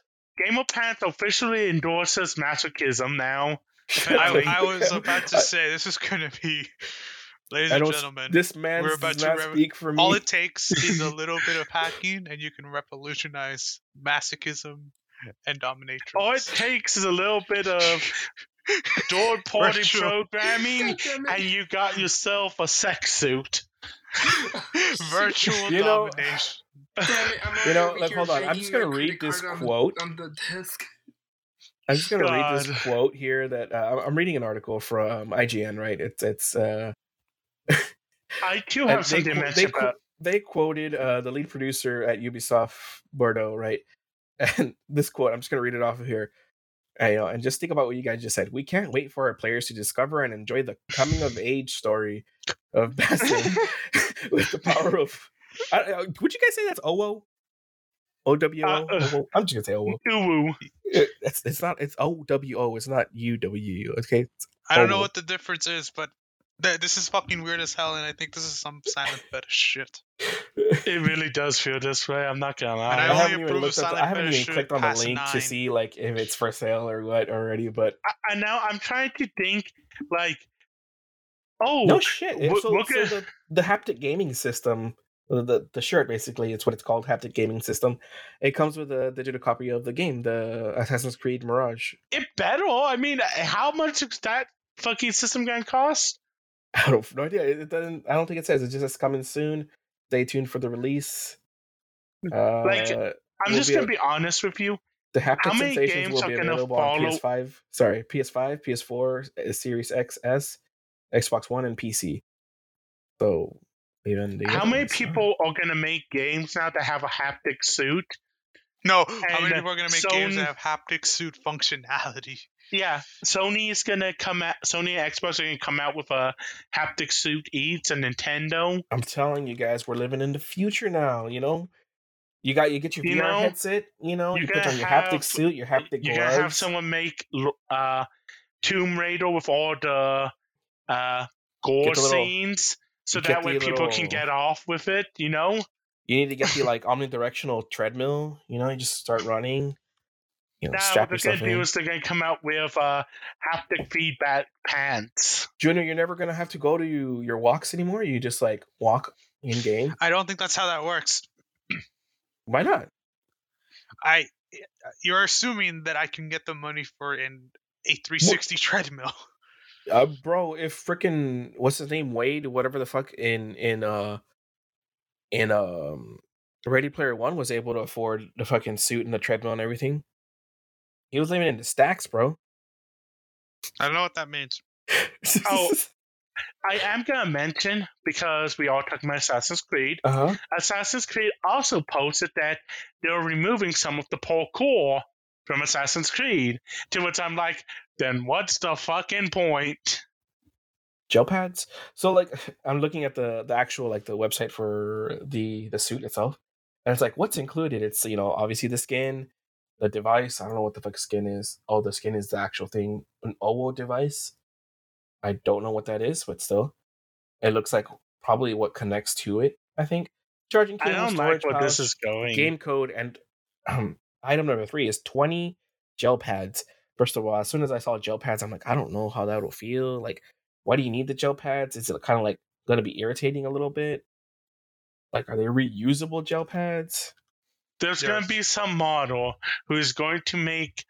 Speaker 3: Game of Pants officially endorses masochism now.
Speaker 5: I, I was about to say this is gonna be, ladies and gentlemen.
Speaker 2: this man
Speaker 5: we're
Speaker 2: does
Speaker 5: about to
Speaker 2: not
Speaker 5: rev-
Speaker 2: speak for me.
Speaker 5: all it takes is a little bit of hacking, and you can revolutionize masochism and dominatrix.
Speaker 3: All it takes is a little bit of third party programming,
Speaker 4: God damn it.
Speaker 3: and you got yourself a sex suit.
Speaker 5: virtual
Speaker 2: You know-
Speaker 5: domination.
Speaker 4: Damn it, I'm
Speaker 2: You know,
Speaker 4: already
Speaker 2: like, hold on, I'm just gonna read this
Speaker 4: card on the-
Speaker 2: quote.
Speaker 4: on the desk.
Speaker 2: I'm just gonna read this quote here that uh, I'm reading an article from IGN. Right? It's it's. uh
Speaker 3: I too
Speaker 2: and
Speaker 3: have
Speaker 2: they,
Speaker 3: something to mention
Speaker 2: they,
Speaker 3: about.
Speaker 2: they quoted uh, the lead producer at Ubisoft Bordeaux, right? And this quote, I'm just gonna read it off of here. And, you know, and just think about what you guys just said. We can't wait for our players to discover and enjoy the coming of age story of Basim with the power of. I, I- would you guys say that's OWO? O W O.
Speaker 3: Uh, uh.
Speaker 2: OWO? I'm just gonna say OWO.
Speaker 3: Uwu.
Speaker 2: It's it's not it's O W O. It's not U W U. Okay.
Speaker 5: I don't know what the difference is, but th- this is fucking weird as hell, and I think this is some silent fetish shit.
Speaker 3: It really does feel this way. I'm not gonna
Speaker 5: And
Speaker 2: I,
Speaker 5: I
Speaker 3: lie.
Speaker 2: haven't even looked at. The,
Speaker 5: silent
Speaker 2: I haven't even clicked on the
Speaker 5: past
Speaker 2: link to see like if it's for sale or what already. But
Speaker 3: I- and now I'm trying to think, like, oh,
Speaker 2: no shit. It-
Speaker 3: look-
Speaker 2: so, so the, the haptic gaming system, the, the shirt basically, it's what it's called, haptic gaming system. It comes with a digital copy of the game, the Assassin's Creed Mirage.
Speaker 3: it better. I mean, how much is that fucking system gonna cost?
Speaker 2: I don't no idea. It doesn't. I don't think it says. It just says coming soon. Stay tuned for the release. Uh,
Speaker 3: Like, I'm just gonna
Speaker 2: a-
Speaker 3: be honest with you.
Speaker 2: The haptic
Speaker 3: How many
Speaker 2: sensations
Speaker 3: games
Speaker 2: will be available on PS5. Sorry, PS5, PS4, uh, Series XS, Xbox One, and PC. So even the
Speaker 3: How many
Speaker 2: ones,
Speaker 3: people are gonna make games now that have a haptic suit?
Speaker 5: No, how many people are gonna make games that have haptic suit functionality?
Speaker 3: Yeah, Sony is gonna come out. Sony and Xbox are gonna come out with a haptic suit each, and Nintendo.
Speaker 2: I'm telling you guys, we're living in the future now. You know, you got you get your
Speaker 3: You
Speaker 2: VR
Speaker 3: know,
Speaker 2: headset. You know,
Speaker 3: you're
Speaker 2: put on your
Speaker 3: have-
Speaker 2: haptic suit, your haptic
Speaker 3: You're
Speaker 2: gloves.
Speaker 3: gonna have someone make uh, Tomb Raider with all the uh, gore
Speaker 2: little-
Speaker 3: scenes, so that way
Speaker 2: the
Speaker 3: people can get off with it. You know.
Speaker 2: You need to get the like omnidirectional treadmill. You know, you just start running. You know,
Speaker 3: Now
Speaker 2: strap
Speaker 3: what they're gonna do is they're gonna come out with uh, haptic feedback pants.
Speaker 2: Junior, you're never gonna have to go to you, your walks anymore. You just like walk in game.
Speaker 5: I don't think that's how that works.
Speaker 2: Why not?
Speaker 5: I, you're assuming that I can get the money for an a 360 treadmill.
Speaker 2: Uh, bro, if freaking what's his name, Wade, whatever the fuck, in in uh in um Ready Player One was able to afford the fucking suit and the treadmill and everything. He was living in the stacks, bro.
Speaker 5: I don't know what that means.
Speaker 3: Oh. I am gonna mention because we are talking about Assassin's Creed.
Speaker 2: uh huh.
Speaker 3: Assassin's Creed also posted that they're removing some of the parkour from Assassin's Creed. To which I'm like, then what's the fucking point?
Speaker 2: gel pads. So like I'm looking at the the actual like the website for the the suit itself, and it's like what's included. It's you know obviously the skin, the device. I don't know what the fuck skin is. Oh, the skin is the actual thing. An OWO device. I don't know what that is, but still, it looks like probably what connects to it. I think charging
Speaker 3: I don't
Speaker 2: storage
Speaker 3: like where this is going.
Speaker 2: game code, and um, item number three is twenty gel pads. First of all, as soon as I saw gel pads, I'm like, I don't know how that will feel. Like, why do you need the gel pads? Is it kind of like going to be irritating a little bit? Like, are they reusable gel pads?
Speaker 3: There's going to be some model who is going to make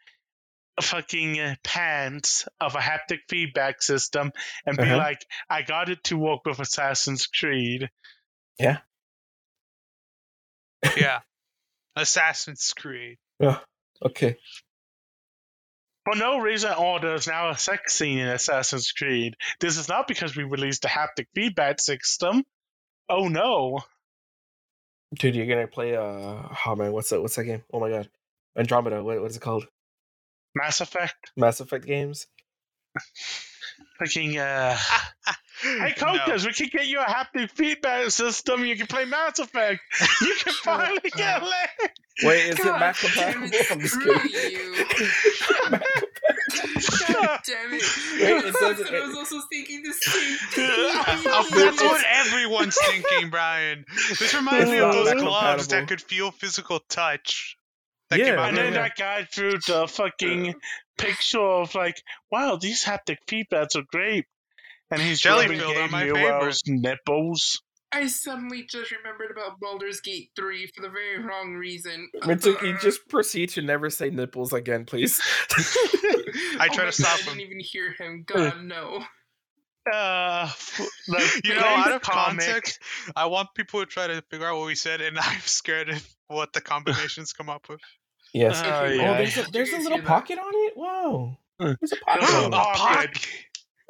Speaker 3: fucking uh, pants of a haptic feedback system and be
Speaker 2: Uh-huh.
Speaker 3: like, I got it to work with Assassin's Creed.
Speaker 5: Yeah. Yeah. Assassin's Creed.
Speaker 2: Okay.
Speaker 3: For no reason, all there's now a sex scene in Assassin's Creed. This is not because we released a haptic feedback system. Oh no.
Speaker 2: Dude, you're gonna play uh oh man, what's that what's that game? Oh my god. Andromeda, what, what is it called?
Speaker 3: Mass Effect?
Speaker 2: Mass Effect games?
Speaker 3: Fucking, uh. Hey,
Speaker 5: No.
Speaker 3: We can get you a haptic feedback system. You can play Mass Effect. You can finally get
Speaker 4: up.
Speaker 3: lit.
Speaker 2: Wait, is it
Speaker 4: God
Speaker 2: Mac
Speaker 4: damn
Speaker 2: compatible?
Speaker 4: it,
Speaker 2: I'm just kidding.
Speaker 4: you.
Speaker 2: Mac
Speaker 4: God damn it.
Speaker 2: Wait, it says it-
Speaker 4: I was also thinking the same thing.
Speaker 5: That's what everyone's thinking, Brian. This reminds
Speaker 2: It's
Speaker 5: me of those
Speaker 2: that
Speaker 5: gloves that could feel physical touch. That
Speaker 2: Yeah,
Speaker 5: came out
Speaker 3: And then
Speaker 5: of-
Speaker 3: that guy drew the fucking picture of like, wow, these haptic feedbacks are great. And he's
Speaker 5: Jelly
Speaker 3: rubbing
Speaker 5: filled on my
Speaker 3: Gabriel's nipples.
Speaker 4: I suddenly just remembered about Baldur's Gate 3 for the very wrong reason.
Speaker 2: Mitsuki, just proceed to never say nipples again, please.
Speaker 5: I
Speaker 4: Oh
Speaker 5: try
Speaker 4: my
Speaker 5: to stop
Speaker 4: God, I
Speaker 5: him.
Speaker 4: didn't even hear him. God, no.
Speaker 3: Uh, like,
Speaker 5: You know,
Speaker 3: playing
Speaker 5: out of
Speaker 3: comic-
Speaker 5: context, I want people to try to figure out what we said, and I'm scared of what the combinations come up with.
Speaker 2: Yes.
Speaker 3: Oh, yeah.
Speaker 2: Oh, there's a, there's a little
Speaker 4: hear that?
Speaker 2: pocket on it? Whoa. There's a pocket
Speaker 3: Oh,
Speaker 2: on
Speaker 3: oh,
Speaker 5: a pocket.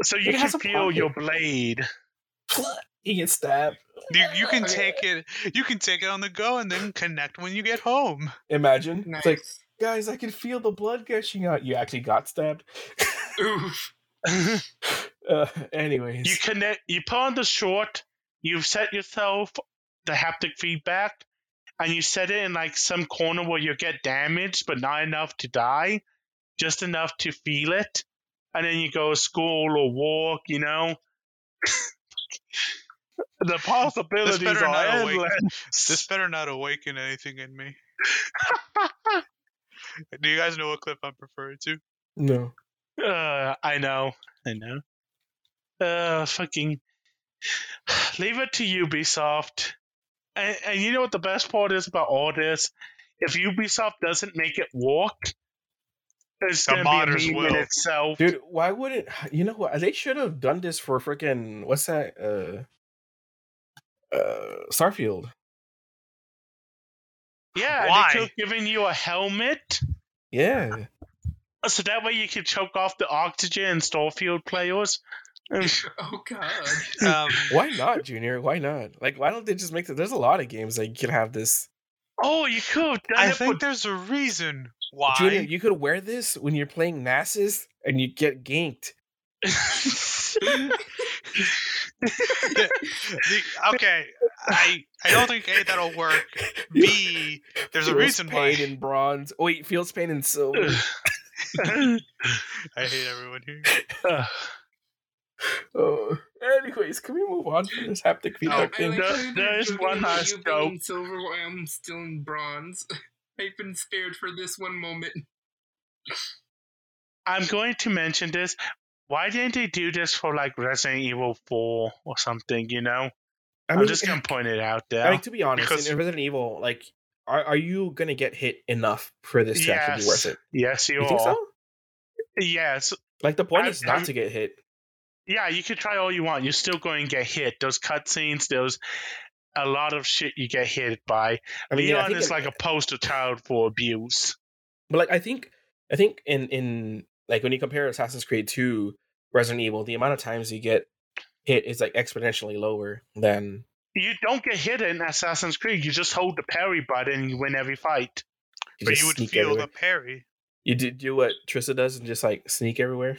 Speaker 3: So you
Speaker 2: It
Speaker 3: can
Speaker 2: a
Speaker 3: feel your blade.
Speaker 2: He gets stabbed.
Speaker 5: You, you can
Speaker 4: Okay.
Speaker 5: take it. You can take it on the go and then connect when you get home.
Speaker 2: Imagine.
Speaker 4: Nice.
Speaker 2: It's like, guys, I can feel the blood gushing out. You actually got stabbed.
Speaker 4: Oof.
Speaker 2: Uh, anyways.
Speaker 3: you connect. You put on the short. You've set yourself the haptic feedback, and you set it in like some corner where you get damaged, but not enough to die, just enough to feel it, and then you go to school or walk. You know, the possibilities
Speaker 5: better
Speaker 3: are
Speaker 5: not awake.
Speaker 3: endless.
Speaker 5: This better not awaken anything in me. Do you guys know what clip I'm referring to?
Speaker 2: no.
Speaker 3: Uh, I know. I know. Uh, fucking. Leave it to Ubisoft. And, and you know what the best part is about all this? If Ubisoft doesn't make it work, it's
Speaker 5: The
Speaker 3: gonna be a
Speaker 5: modders
Speaker 3: meme in
Speaker 5: will.
Speaker 3: itself.
Speaker 2: Dude, why wouldn't you know what? They should have done this for freaking what's that? Uh uh Starfield.
Speaker 3: yeah,
Speaker 5: Why?
Speaker 3: they could have given you a helmet,
Speaker 2: Yeah.
Speaker 3: so that way you could choke off the oxygen in Starfield players.
Speaker 4: Oh, God.
Speaker 5: Um,
Speaker 2: Why not, Junior? Why not? Like, why don't they just make it? There's a lot of games that you can have this.
Speaker 3: Oh, you could have
Speaker 5: I
Speaker 3: it
Speaker 5: think
Speaker 3: for
Speaker 5: there's a reason why.
Speaker 2: Junior, you could wear this when you're playing Nasus and you get ganked.
Speaker 5: The- okay, I I don't think A that'll work. B there's a
Speaker 2: Feels
Speaker 5: reason why.
Speaker 2: pain in bronze. Oh wait, feels pain in silver.
Speaker 5: I hate everyone here.
Speaker 3: Uh,
Speaker 2: oh. Anyways, can we move on from this haptic
Speaker 4: Oh,
Speaker 2: feedback
Speaker 4: I
Speaker 2: thing?
Speaker 4: like
Speaker 3: There- there's one
Speaker 4: about
Speaker 3: last
Speaker 4: you being in
Speaker 3: joke.
Speaker 4: silver while I'm still in bronze. I've been spared for this one moment.
Speaker 3: I'm going to mention this. Why didn't they do this for like Resident Evil 4 or something, you know?
Speaker 2: I
Speaker 3: I
Speaker 2: mean,
Speaker 3: am just going to point it out there.
Speaker 2: I mean, to be honest,
Speaker 5: Because-
Speaker 2: in Resident Evil, like, are, are you gonna get hit enough for this to actually be worth it?
Speaker 3: Yes, you,
Speaker 2: You
Speaker 3: are.
Speaker 2: think so?
Speaker 3: Yes.
Speaker 2: Like, the point
Speaker 3: I-
Speaker 2: is not
Speaker 3: I'm-
Speaker 2: to get hit.
Speaker 3: Yeah, you can try all you want. You're still going to get hit. Those cutscenes, those a lot of shit you get hit by.
Speaker 2: I mean, yeah,
Speaker 3: Leon
Speaker 2: think
Speaker 3: is
Speaker 2: it-
Speaker 3: like a poster child for abuse.
Speaker 2: But like I think I think in in like when you compare Assassin's Creed to Resident Evil, the amount of times you get hit is like exponentially lower than
Speaker 3: You don't get hit in Assassin's Creed. You just hold the parry button and you win every fight.
Speaker 2: you
Speaker 5: But you would feel
Speaker 2: everywhere.
Speaker 5: the parry.
Speaker 2: You do, do what Trista does and just like sneak everywhere.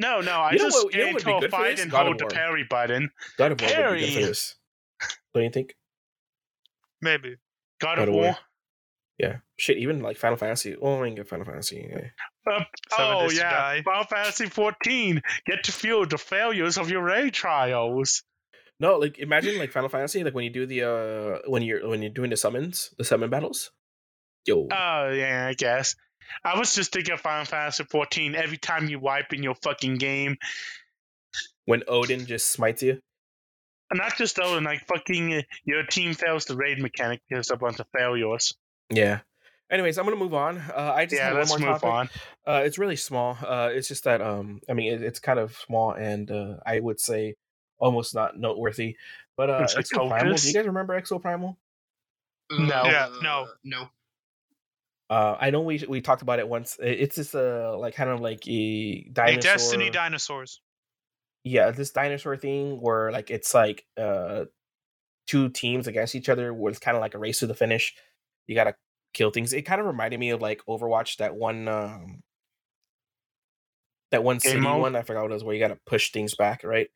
Speaker 3: No, no, I
Speaker 2: You
Speaker 3: just
Speaker 2: what- you know
Speaker 3: get
Speaker 2: what would
Speaker 3: into a fight and
Speaker 2: God
Speaker 3: hold the parry button.
Speaker 2: God of War would be good for this. Don't you think?
Speaker 5: Maybe.
Speaker 3: God,
Speaker 2: God
Speaker 3: of
Speaker 2: of
Speaker 3: War.
Speaker 2: War. Yeah. Shit, even like Final Fantasy. Oh, I ain't get Final Fantasy. Yeah.
Speaker 3: Uh,
Speaker 5: Seven
Speaker 3: oh
Speaker 5: Days to
Speaker 3: yeah,
Speaker 5: Die.
Speaker 3: Final Fantasy 14. Get to feel the failures of your raid trials.
Speaker 2: No, like imagine like Final Fantasy, like when you do the uh when you're when you're doing the summons, the summon battles. Yo.
Speaker 3: Oh yeah, I guess. I was just thinking of Final Fantasy 14. Every time you wipe in your fucking game,
Speaker 2: when Odin just smites you.
Speaker 3: not just though, and like fucking uh, your team fails the raid mechanic because of a bunch of failures.
Speaker 2: Yeah. Anyways, I'm gonna move on. Uh, I just
Speaker 3: yeah,
Speaker 2: have
Speaker 3: let's
Speaker 2: one more
Speaker 3: move
Speaker 2: topic.
Speaker 3: on.
Speaker 2: Uh, it's really small. Uh, it's just that um, I mean, it, it's kind of small, and uh, I would say almost not noteworthy. But uh,
Speaker 3: It's
Speaker 2: Exoprimal. Do you guys remember Exoprimal?
Speaker 3: No.
Speaker 5: Yeah, no.
Speaker 4: No.
Speaker 2: Uh, I know we we talked about it once. It's just uh like kind of like a dinosaur.
Speaker 5: A Destiny dinosaurs.
Speaker 2: yeah, this dinosaur thing where like it's like uh two teams against each other where it's kind of like a race to the finish. You gotta kill things. It kind of reminded me of like Overwatch, that one um that one city one. I forgot what it was where you gotta push things back, right?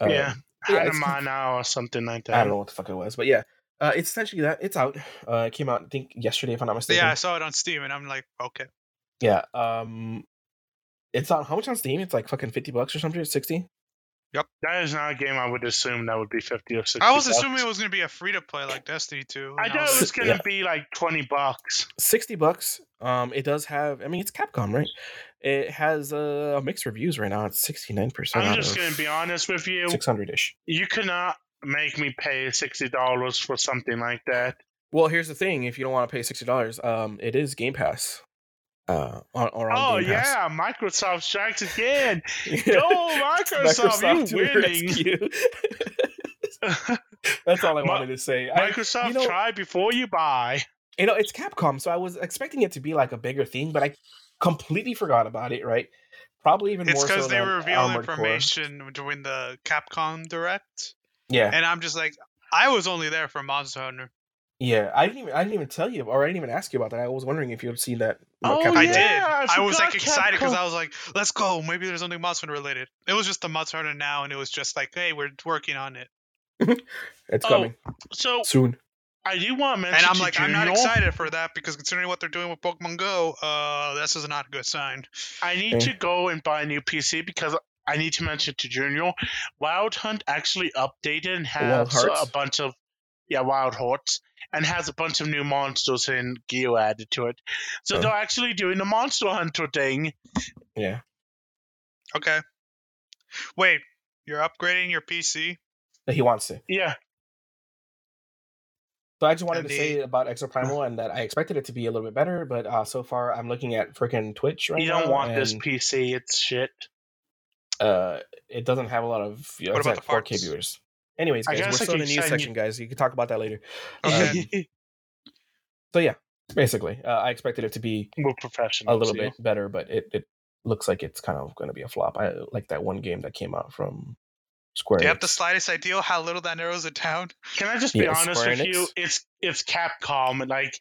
Speaker 2: Um,
Speaker 3: yeah,
Speaker 2: yeah, it's-
Speaker 3: Hanamana or something like that.
Speaker 2: I don't know what the fuck it was, but yeah. Uh, it's essentially that. It's out. Uh, it came out, I think, yesterday, if I'm not mistaken.
Speaker 5: Yeah, I saw it on Steam and I'm like, okay.
Speaker 2: Yeah. Um, it's on how much on Steam? It's like fucking fifty bucks or something. Sixty. Yep.
Speaker 3: That is not a game I would assume that would be 50 or 60
Speaker 5: I was
Speaker 3: bucks.
Speaker 5: assuming it was gonna be a free to play like Destiny 2.
Speaker 3: I
Speaker 5: and
Speaker 3: thought
Speaker 5: was
Speaker 3: it was going to
Speaker 2: Yeah.
Speaker 3: be like 20 bucks.
Speaker 2: 60 bucks. Um, it does have. I mean, it's Capcom, right? It has uh, mixed reviews right now. It's 69 percent.
Speaker 3: I'm just going to be honest with you.
Speaker 2: 600 ish.
Speaker 3: You cannot make me pay $60 for something like that.
Speaker 2: Well, here's the thing: if you don't want to pay sixty dollars, um, it is Game Pass. Uh, on, or on
Speaker 3: Oh, yeah, Microsoft strikes again. Go, Microsoft, you winning.
Speaker 2: That's all I wanted to say. I,
Speaker 3: Microsoft,
Speaker 2: you know-
Speaker 3: try before you buy.
Speaker 2: you know, it's Capcom, so I was expecting it to be like a bigger thing, but I completely forgot about it. Right? Probably even
Speaker 5: It's
Speaker 2: more
Speaker 5: because
Speaker 2: so
Speaker 5: they revealed
Speaker 2: Armored Core.
Speaker 5: information during the Capcom Direct,
Speaker 2: Yeah,
Speaker 5: and I'm just like, I was only there for Monster Hunter.
Speaker 2: yeah. I didn't even I didn't even tell you, or I didn't even ask you about that. I was wondering if you had seen that.
Speaker 3: Oh,
Speaker 2: Capcom
Speaker 5: I
Speaker 3: yeah,
Speaker 2: Direct.
Speaker 5: did.
Speaker 3: I
Speaker 5: I, was like
Speaker 3: forgot
Speaker 5: excited because I was like, let's go. Maybe there's something Monster Hunter related. It was just the Monster Hunter now, and it was just like, hey, we're working on it.
Speaker 2: It's
Speaker 3: Oh,
Speaker 2: coming
Speaker 3: So
Speaker 2: soon.
Speaker 3: I do want to mention
Speaker 5: And I'm
Speaker 3: to
Speaker 5: like, I'm not excited for that because considering what they're doing with Pokemon Go, uh, this is not a good sign.
Speaker 3: I need
Speaker 2: Yeah.
Speaker 3: to go and buy a new PC because I need to mention to Junior, Wild Hunt actually updated and has a bunch of yeah Wild Hearts and has a bunch of new monsters and gear added to it. So
Speaker 2: Oh.
Speaker 3: they're actually doing the Monster Hunter thing.
Speaker 2: Yeah,
Speaker 5: Okay. Wait, you're upgrading your PC?
Speaker 2: that he wants to.
Speaker 3: Yeah,
Speaker 2: So I just wanted
Speaker 5: And
Speaker 2: to say about Exoprimal and that I expected it to be a little bit better, but uh, so far I'm looking at freaking Twitch right
Speaker 3: you don't want this PC. It's shit.
Speaker 2: Uh, it doesn't have a lot of. You know,
Speaker 5: What
Speaker 2: it's
Speaker 5: about
Speaker 2: at
Speaker 5: the
Speaker 2: 4K
Speaker 5: parts?
Speaker 2: viewers. Anyways, guys, we're still in the
Speaker 3: keep
Speaker 2: news
Speaker 3: saying you-
Speaker 2: section, guys. You can talk about that later.
Speaker 5: Okay.
Speaker 2: So yeah, basically, uh, I expected it to be
Speaker 3: We're professional.
Speaker 2: a little bit better, but it, it looks like it's kind of going to be a flop. I like that one game that came out from Square.
Speaker 5: Do you have the slightest idea how little that narrows it down?
Speaker 3: Can I just be
Speaker 2: Yeah,
Speaker 3: honest
Speaker 2: Square
Speaker 3: with you? It's it's Capcom. And like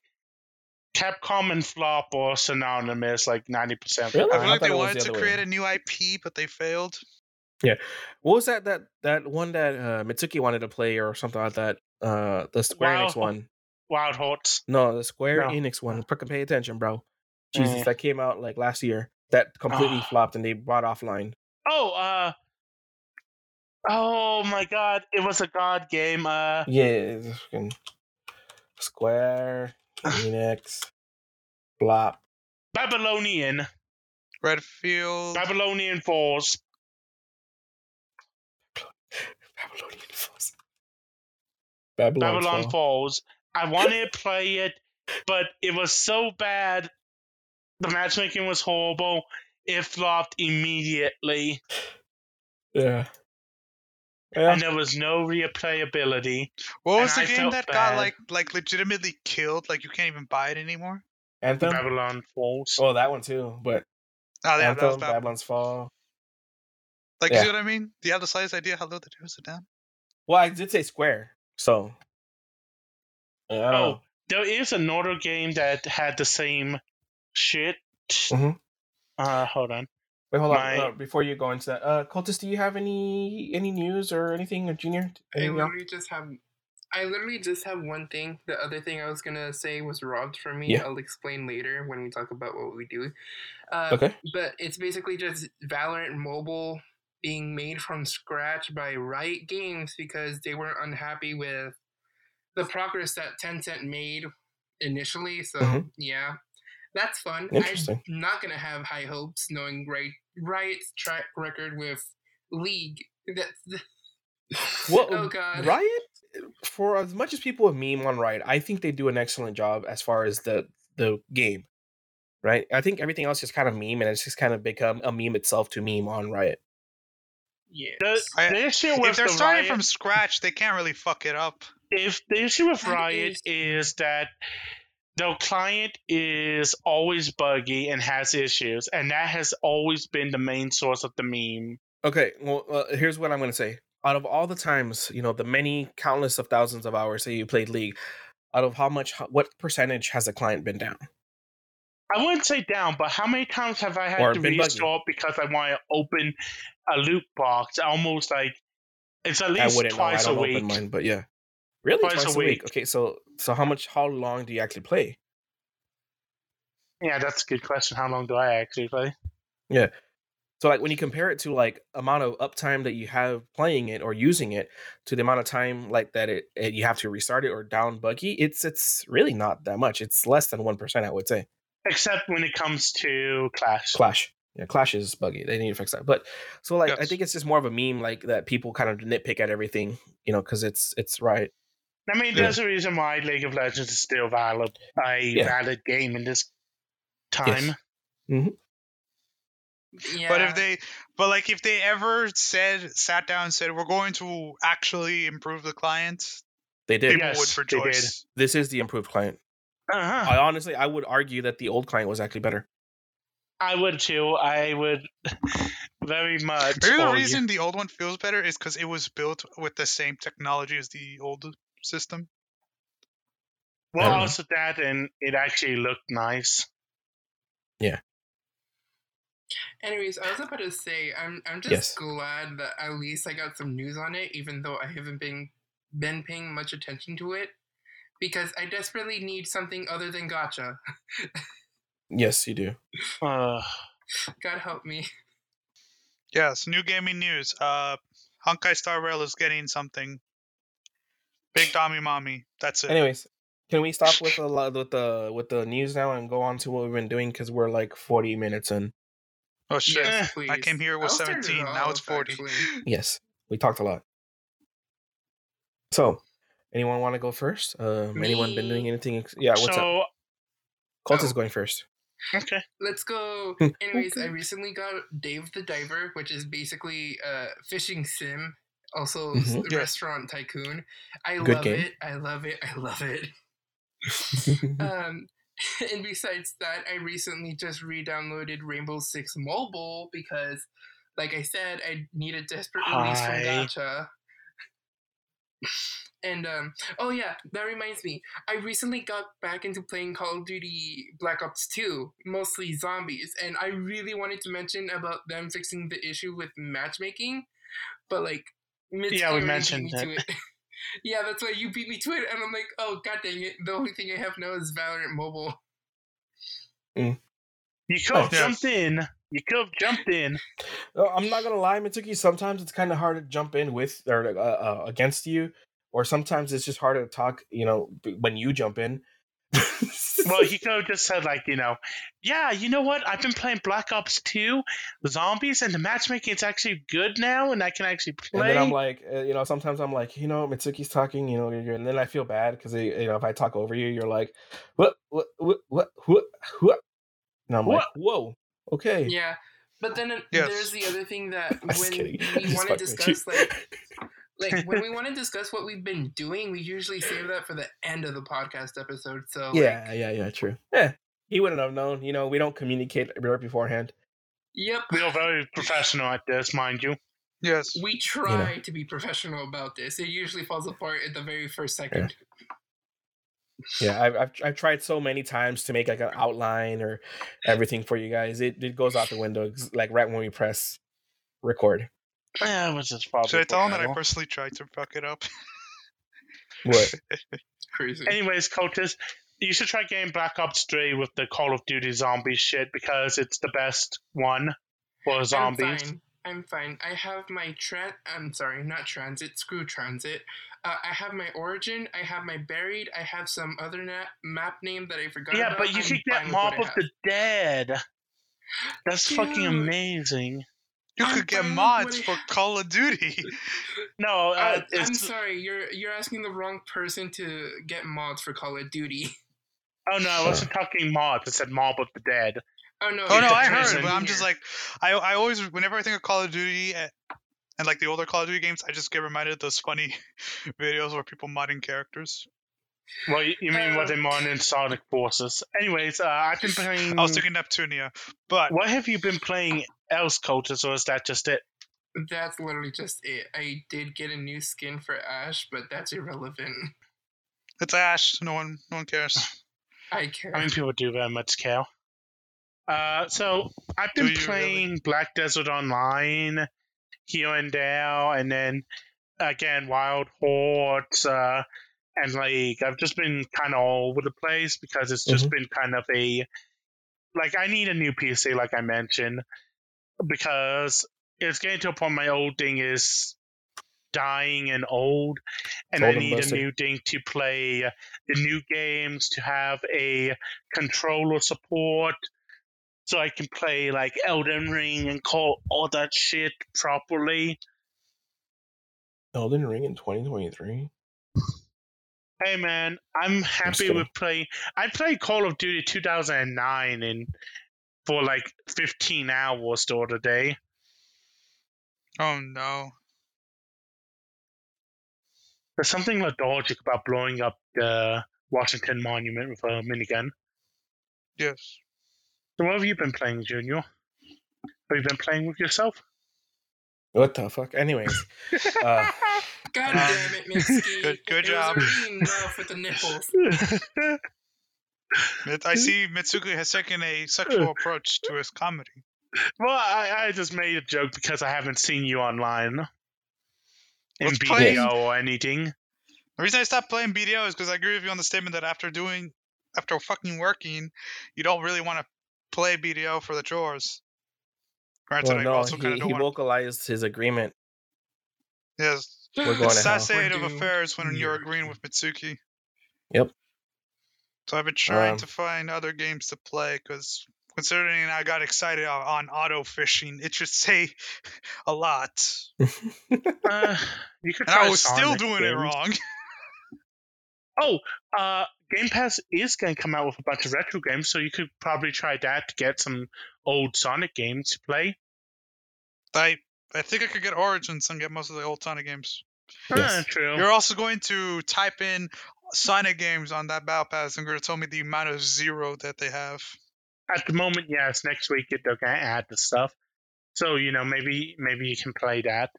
Speaker 3: Capcom and flop are synonymous. Like ninety percent.
Speaker 2: Really?
Speaker 5: I
Speaker 2: I
Speaker 5: feel like
Speaker 2: thought
Speaker 5: they wanted
Speaker 2: the
Speaker 5: to
Speaker 2: other way
Speaker 5: create a new IP, but they failed.
Speaker 2: Yeah, what was that that that one that uh, Mitsuki wanted to play or something like that? Uh, the Square Enix one.
Speaker 3: Wild Hearts.
Speaker 2: No, the Square
Speaker 3: No.
Speaker 2: Enix one. Fucking pay attention, bro. Jesus,
Speaker 3: Mm.
Speaker 2: that came out like last year. That completely
Speaker 3: Ah.
Speaker 2: flopped and they brought offline.
Speaker 3: Oh, uh. Oh my God! It was a god game. Uh,
Speaker 2: Yeah, Square Ah. Enix flop.
Speaker 3: Babylonian.
Speaker 5: Redfield.
Speaker 3: Babylonian Falls.
Speaker 2: Babylonian Falls. Babylon,
Speaker 3: Babylon
Speaker 2: Fall.
Speaker 3: Falls. I wanted to play it, but it was so bad. The matchmaking was horrible. It flopped immediately,
Speaker 2: Yeah. Yeah.
Speaker 3: and there was no replayability.
Speaker 5: what was the
Speaker 3: I
Speaker 5: game
Speaker 3: felt
Speaker 5: that got like like legitimately killed? Like you can't even buy it anymore.
Speaker 2: Anthem.
Speaker 3: Babylon Falls.
Speaker 2: Oh, that one too. But
Speaker 5: Oh yeah, that was
Speaker 2: Anthem. Babylon's Fall.
Speaker 5: Like
Speaker 2: Yeah.
Speaker 5: you see what I mean? Do you have the slightest idea how low that narrows it down?
Speaker 2: Well, I did say Square, so. Yeah,
Speaker 3: Oh,
Speaker 2: know.
Speaker 3: there is another game that had the same shit.
Speaker 2: Mhm.
Speaker 3: Uh, hold on.
Speaker 2: Wait, hold on. Uh, before you go into that, uh, Cultist, do you have any any news or anything, or Junior?
Speaker 4: I
Speaker 2: Anything else?
Speaker 4: literally just have. I literally just have one thing. The other thing I was gonna say was robbed from me.
Speaker 2: Yeah.
Speaker 4: I'll explain later when we talk about what we do. Uh,
Speaker 2: Okay.
Speaker 4: But it's basically just Valorant Mobile being made from scratch by Riot Games because they weren't unhappy with the progress that Tencent made initially. So
Speaker 2: Mhm.
Speaker 4: yeah, that's fun.
Speaker 2: Interesting.
Speaker 4: I'm not gonna have high hopes knowing Riot Riot's track record with League. That's
Speaker 2: Well,
Speaker 4: oh god.
Speaker 2: Riot, for as much as people have meme on Riot, I think they do an excellent job as far as the the game. Right, I think everything else is kind of meme, and it's just kind of become a meme itself to meme on Riot.
Speaker 4: Yeah,
Speaker 3: The,
Speaker 5: I-
Speaker 3: the issue with
Speaker 5: If they're
Speaker 3: the
Speaker 5: starting
Speaker 3: Riot,
Speaker 5: from scratch, they can't really fuck it up.
Speaker 3: if the issue with Riot
Speaker 4: is-
Speaker 3: is that the client is always buggy and has issues, and that has always been the main source of the meme.
Speaker 2: Okay, well, uh, here's what I'm going to say. Out of all the times, you know, the many countless of thousands of hours that you played League, out of how much, what percentage has the client been down?
Speaker 3: I wouldn't say down, but how many times have I had
Speaker 2: Or
Speaker 3: to restart because I want to open a loot box? Almost like it's at least
Speaker 2: wouldn't know. I
Speaker 3: twice a week.
Speaker 2: open mine, but yeah, really
Speaker 3: Twice
Speaker 2: twice,
Speaker 3: a
Speaker 2: week.
Speaker 3: week.
Speaker 2: Okay, so so how much? How long do you actually play?
Speaker 3: Yeah, that's a good question. How long do I actually play? Yeah.
Speaker 2: So like when you compare it to like amount of uptime that you have playing it or using it to the amount of time like that it, it you have to restart it or down buggy, it's it's really not that much. It's less than one percent, I would say.
Speaker 3: Except when it comes to Clash.
Speaker 2: Clash. Yeah, Clash is buggy. They need to fix that. But so like I think it's just more of a meme like that people kind of nitpick at everything, you know, because it's it's right.
Speaker 3: I mean,
Speaker 2: Yeah.
Speaker 3: there's a reason why League of Legends is still valid, a
Speaker 2: Yeah.
Speaker 3: valid game in this time.
Speaker 4: Yeah.
Speaker 5: But if they, but like if they ever said, sat down and said, we're going to actually improve the client,
Speaker 2: They did.
Speaker 5: people
Speaker 3: Yes,
Speaker 5: would
Speaker 3: they did.
Speaker 5: rejoice.
Speaker 2: This is the improved client.
Speaker 3: Uh-huh.
Speaker 2: I honestly I would argue that the old client was actually better.
Speaker 3: I would too. I would very much.
Speaker 5: Maybe the
Speaker 3: argue.
Speaker 5: reason the old one feels better is because it was built with the same technology as the old system.
Speaker 3: Well,
Speaker 2: I
Speaker 3: also that, and it actually looked nice. Yeah.
Speaker 4: Anyways, I was about to say I'm I'm just
Speaker 2: Yes.
Speaker 4: glad that at least I got some news on it, even though I haven't been been paying much attention to it, because I desperately need something other than gacha.
Speaker 2: Yes, you do.
Speaker 3: Uh,
Speaker 4: God help me.
Speaker 5: Yes, new gaming news. Uh, Honkai Star Rail is getting something. Big Dami Mommy. That's it.
Speaker 2: Anyways, can we stop with the with the with the news now and go on to what we've been doing because we're like forty minutes in.
Speaker 5: oh shit!
Speaker 4: Yes, please.
Speaker 5: I came here with
Speaker 4: I'll start it
Speaker 5: 17. Now it's 40.
Speaker 4: actually.
Speaker 2: Yes, we talked a lot. So, anyone want to go first? Um, anyone been doing anything? ex- Yeah, what's up?
Speaker 3: so
Speaker 2: Colt
Speaker 4: Oh.
Speaker 2: is going first.
Speaker 3: okay.
Speaker 4: Let's go. Anyways, I recently got Dave the Diver, which is basically a fishing sim, also
Speaker 2: Mhm.
Speaker 5: Yeah.
Speaker 4: restaurant tycoon. I
Speaker 2: Good
Speaker 4: love
Speaker 2: game.
Speaker 4: it. I love it. I love it. Um, and besides that, I recently just re-downloaded Rainbow Six Mobile because, like I said, I need a desperate release from
Speaker 3: Hi.
Speaker 4: Gacha. And um, oh yeah, that reminds me. I recently got back into playing Call of Duty Black Ops 2, mostly zombies, and I really wanted to mention about them fixing the issue with matchmaking, but like,
Speaker 3: Yeah, we
Speaker 4: already beat
Speaker 3: mentioned
Speaker 4: me
Speaker 3: that.
Speaker 4: to it. yeah, that's why you beat me to it, and I'm like, oh god dang it! The only thing I have now is Valorant Mobile.
Speaker 3: You could have
Speaker 2: Oh,
Speaker 5: yes.
Speaker 3: jumped in. You could have jumped in.
Speaker 2: Uh, I'm not gonna lie, Mitsuki. Sometimes it's kind of hard to jump in with or uh, uh, against you, or sometimes it's just harder to talk. You know, when you jump in.
Speaker 3: Well, he could have just said, like, you know, yeah, you know what? I've been playing Black Ops 2 zombies, and the matchmaking is actually good now, and I can actually play.
Speaker 2: And
Speaker 3: play.
Speaker 2: then I'm like, uh, you know, sometimes I'm like, you know, Mitsuki's talking, you know, and then I feel bad because, you know, if I talk over you, you're like, what, what, what, what, what, what? And I'm like, whoa, okay.
Speaker 4: Yeah, but then uh,
Speaker 5: Yes.
Speaker 4: there's the other thing that when
Speaker 2: kidding.
Speaker 4: we want to
Speaker 2: fucking with you.
Speaker 4: discuss like like when we want to discuss what we've been doing, we usually save that for the end of the podcast episode. So like,
Speaker 2: yeah, yeah, yeah, true. Yeah, he wouldn't have known. You know, we don't communicate right beforehand.
Speaker 4: yep.
Speaker 3: We are very professional at this, mind you.
Speaker 5: Yes.
Speaker 4: We try to be professional about this. It usually falls apart at the very first second.
Speaker 2: Yeah, I've, I've I've tried so many times to make like an outline or everything for you guys. It it goes out the window like right when we press record.
Speaker 3: Yeah, which is probably.
Speaker 5: Should I tell him that I personally tried to fuck it up?
Speaker 2: What?
Speaker 4: Crazy.
Speaker 3: Anyways, coaches, you should try getting Black Ops 3 with the Call of Duty Zombies shit because it's the best one for zombies.
Speaker 4: I'm fine. I'm fine. I have my tran. I'm sorry, not transit. Screw transit. Uh, I have my origin. I have my buried. I have some other na- map name that I forgot. About.
Speaker 3: Yeah,
Speaker 4: about.
Speaker 3: but you
Speaker 4: I'm
Speaker 3: could get
Speaker 4: with
Speaker 3: Mob of the Dead. That's fucking amazing.
Speaker 5: You
Speaker 4: I'm
Speaker 5: could get mods
Speaker 4: what I
Speaker 5: for. Call of Duty.
Speaker 3: No, uh,
Speaker 4: Uh, I'm
Speaker 3: it's
Speaker 4: sorry. You're you're asking the wrong person to get mods for Call of Duty.
Speaker 3: oh no, I wasn't talking mods. I said Mob of the Dead.
Speaker 4: Oh no.
Speaker 5: Oh no,
Speaker 4: it's
Speaker 5: I
Speaker 4: a
Speaker 5: heard,
Speaker 3: reason.
Speaker 5: but I'm just like, I I always whenever I think of Call of Duty eh, and like the older Call of Duty games, I just get reminded of those funny videos where people modding characters.
Speaker 3: Well, you, you mean
Speaker 4: Uh,
Speaker 3: what they mod in Sonic Forces? Anyways, uh, I've been playing.
Speaker 5: I was thinking Neptunia, but
Speaker 3: What have you been playing else, coaches, or is that just it?
Speaker 4: That's literally just it. I did get a new skin for Ash, but that's irrelevant.
Speaker 5: it's Ash. No one, no one cares.
Speaker 4: I care.
Speaker 3: I mean, people do very much care. Uh, so I've been
Speaker 5: you
Speaker 3: playing Black Desert Online here and there, and then again Wild Hordes, uh, and like I've just been kind of all over the place because it's just mm-hmm. been kind of a like I need a new PC, like I mentioned, because it's getting to a point my old thing is dying and old, and I need a new thing to play the new games to have a controller support so I can play like Elden Ring and call all that shit properly.
Speaker 2: Elden Ring in 2023.
Speaker 3: Hey man, I'm happy
Speaker 2: kidding.
Speaker 3: with playing. I played Call of Duty 2009 in for like 15 hours the other day.
Speaker 5: Oh no.
Speaker 3: There's something lethargic about blowing up the Washington Monument with a minigun.
Speaker 5: Yes.
Speaker 3: So what have you been playing, Junior? Have you been playing with yourself?
Speaker 2: What the fuck? Anyways, uh,
Speaker 4: God damn it, Mitsuki.
Speaker 5: good- good
Speaker 4: it
Speaker 5: job.
Speaker 4: Was already enough with the nipples.
Speaker 5: I see Mitsuki has taken a sexual approach to his comedy.
Speaker 3: well, I, I just made a joke because I haven't seen you online in
Speaker 5: Let's
Speaker 3: BDO
Speaker 5: play-
Speaker 3: or anything.
Speaker 5: The reason I stopped playing BDO is because I agree with you on the statement that after doing, after fucking working, you don't really want to play BDO for the chores. Granted,
Speaker 2: well,
Speaker 5: I
Speaker 2: no,
Speaker 5: also kind
Speaker 2: he,
Speaker 5: of don't
Speaker 2: he
Speaker 5: want.
Speaker 2: vocalized his agreement.
Speaker 5: Yes,
Speaker 2: We're going
Speaker 5: it's
Speaker 2: to
Speaker 5: sad
Speaker 2: hell.
Speaker 5: state of affairs when you're agreeing with Mitsuki.
Speaker 2: Yep.
Speaker 5: So I've been trying
Speaker 2: Um,
Speaker 5: to find other games to play because considering I got excited on, on auto fishing, it should say a lot.
Speaker 3: Uh, you could
Speaker 5: And I was still
Speaker 3: Sonic
Speaker 5: doing it wrong.
Speaker 3: Oh, uh, Game Pass is going to come out with a bunch of retro games, so you could probably try that to get some old Sonic games to play.
Speaker 5: I I think I could get Origins and get most of the old Sonic games.
Speaker 2: Yes.
Speaker 3: Ah, true.
Speaker 5: You're also going to type in Sonic games on that Battle Pass and going to tell me the amount of zero that they have.
Speaker 3: At the moment, yes. Next week they're going to add the stuff, so you know maybe maybe you can play that.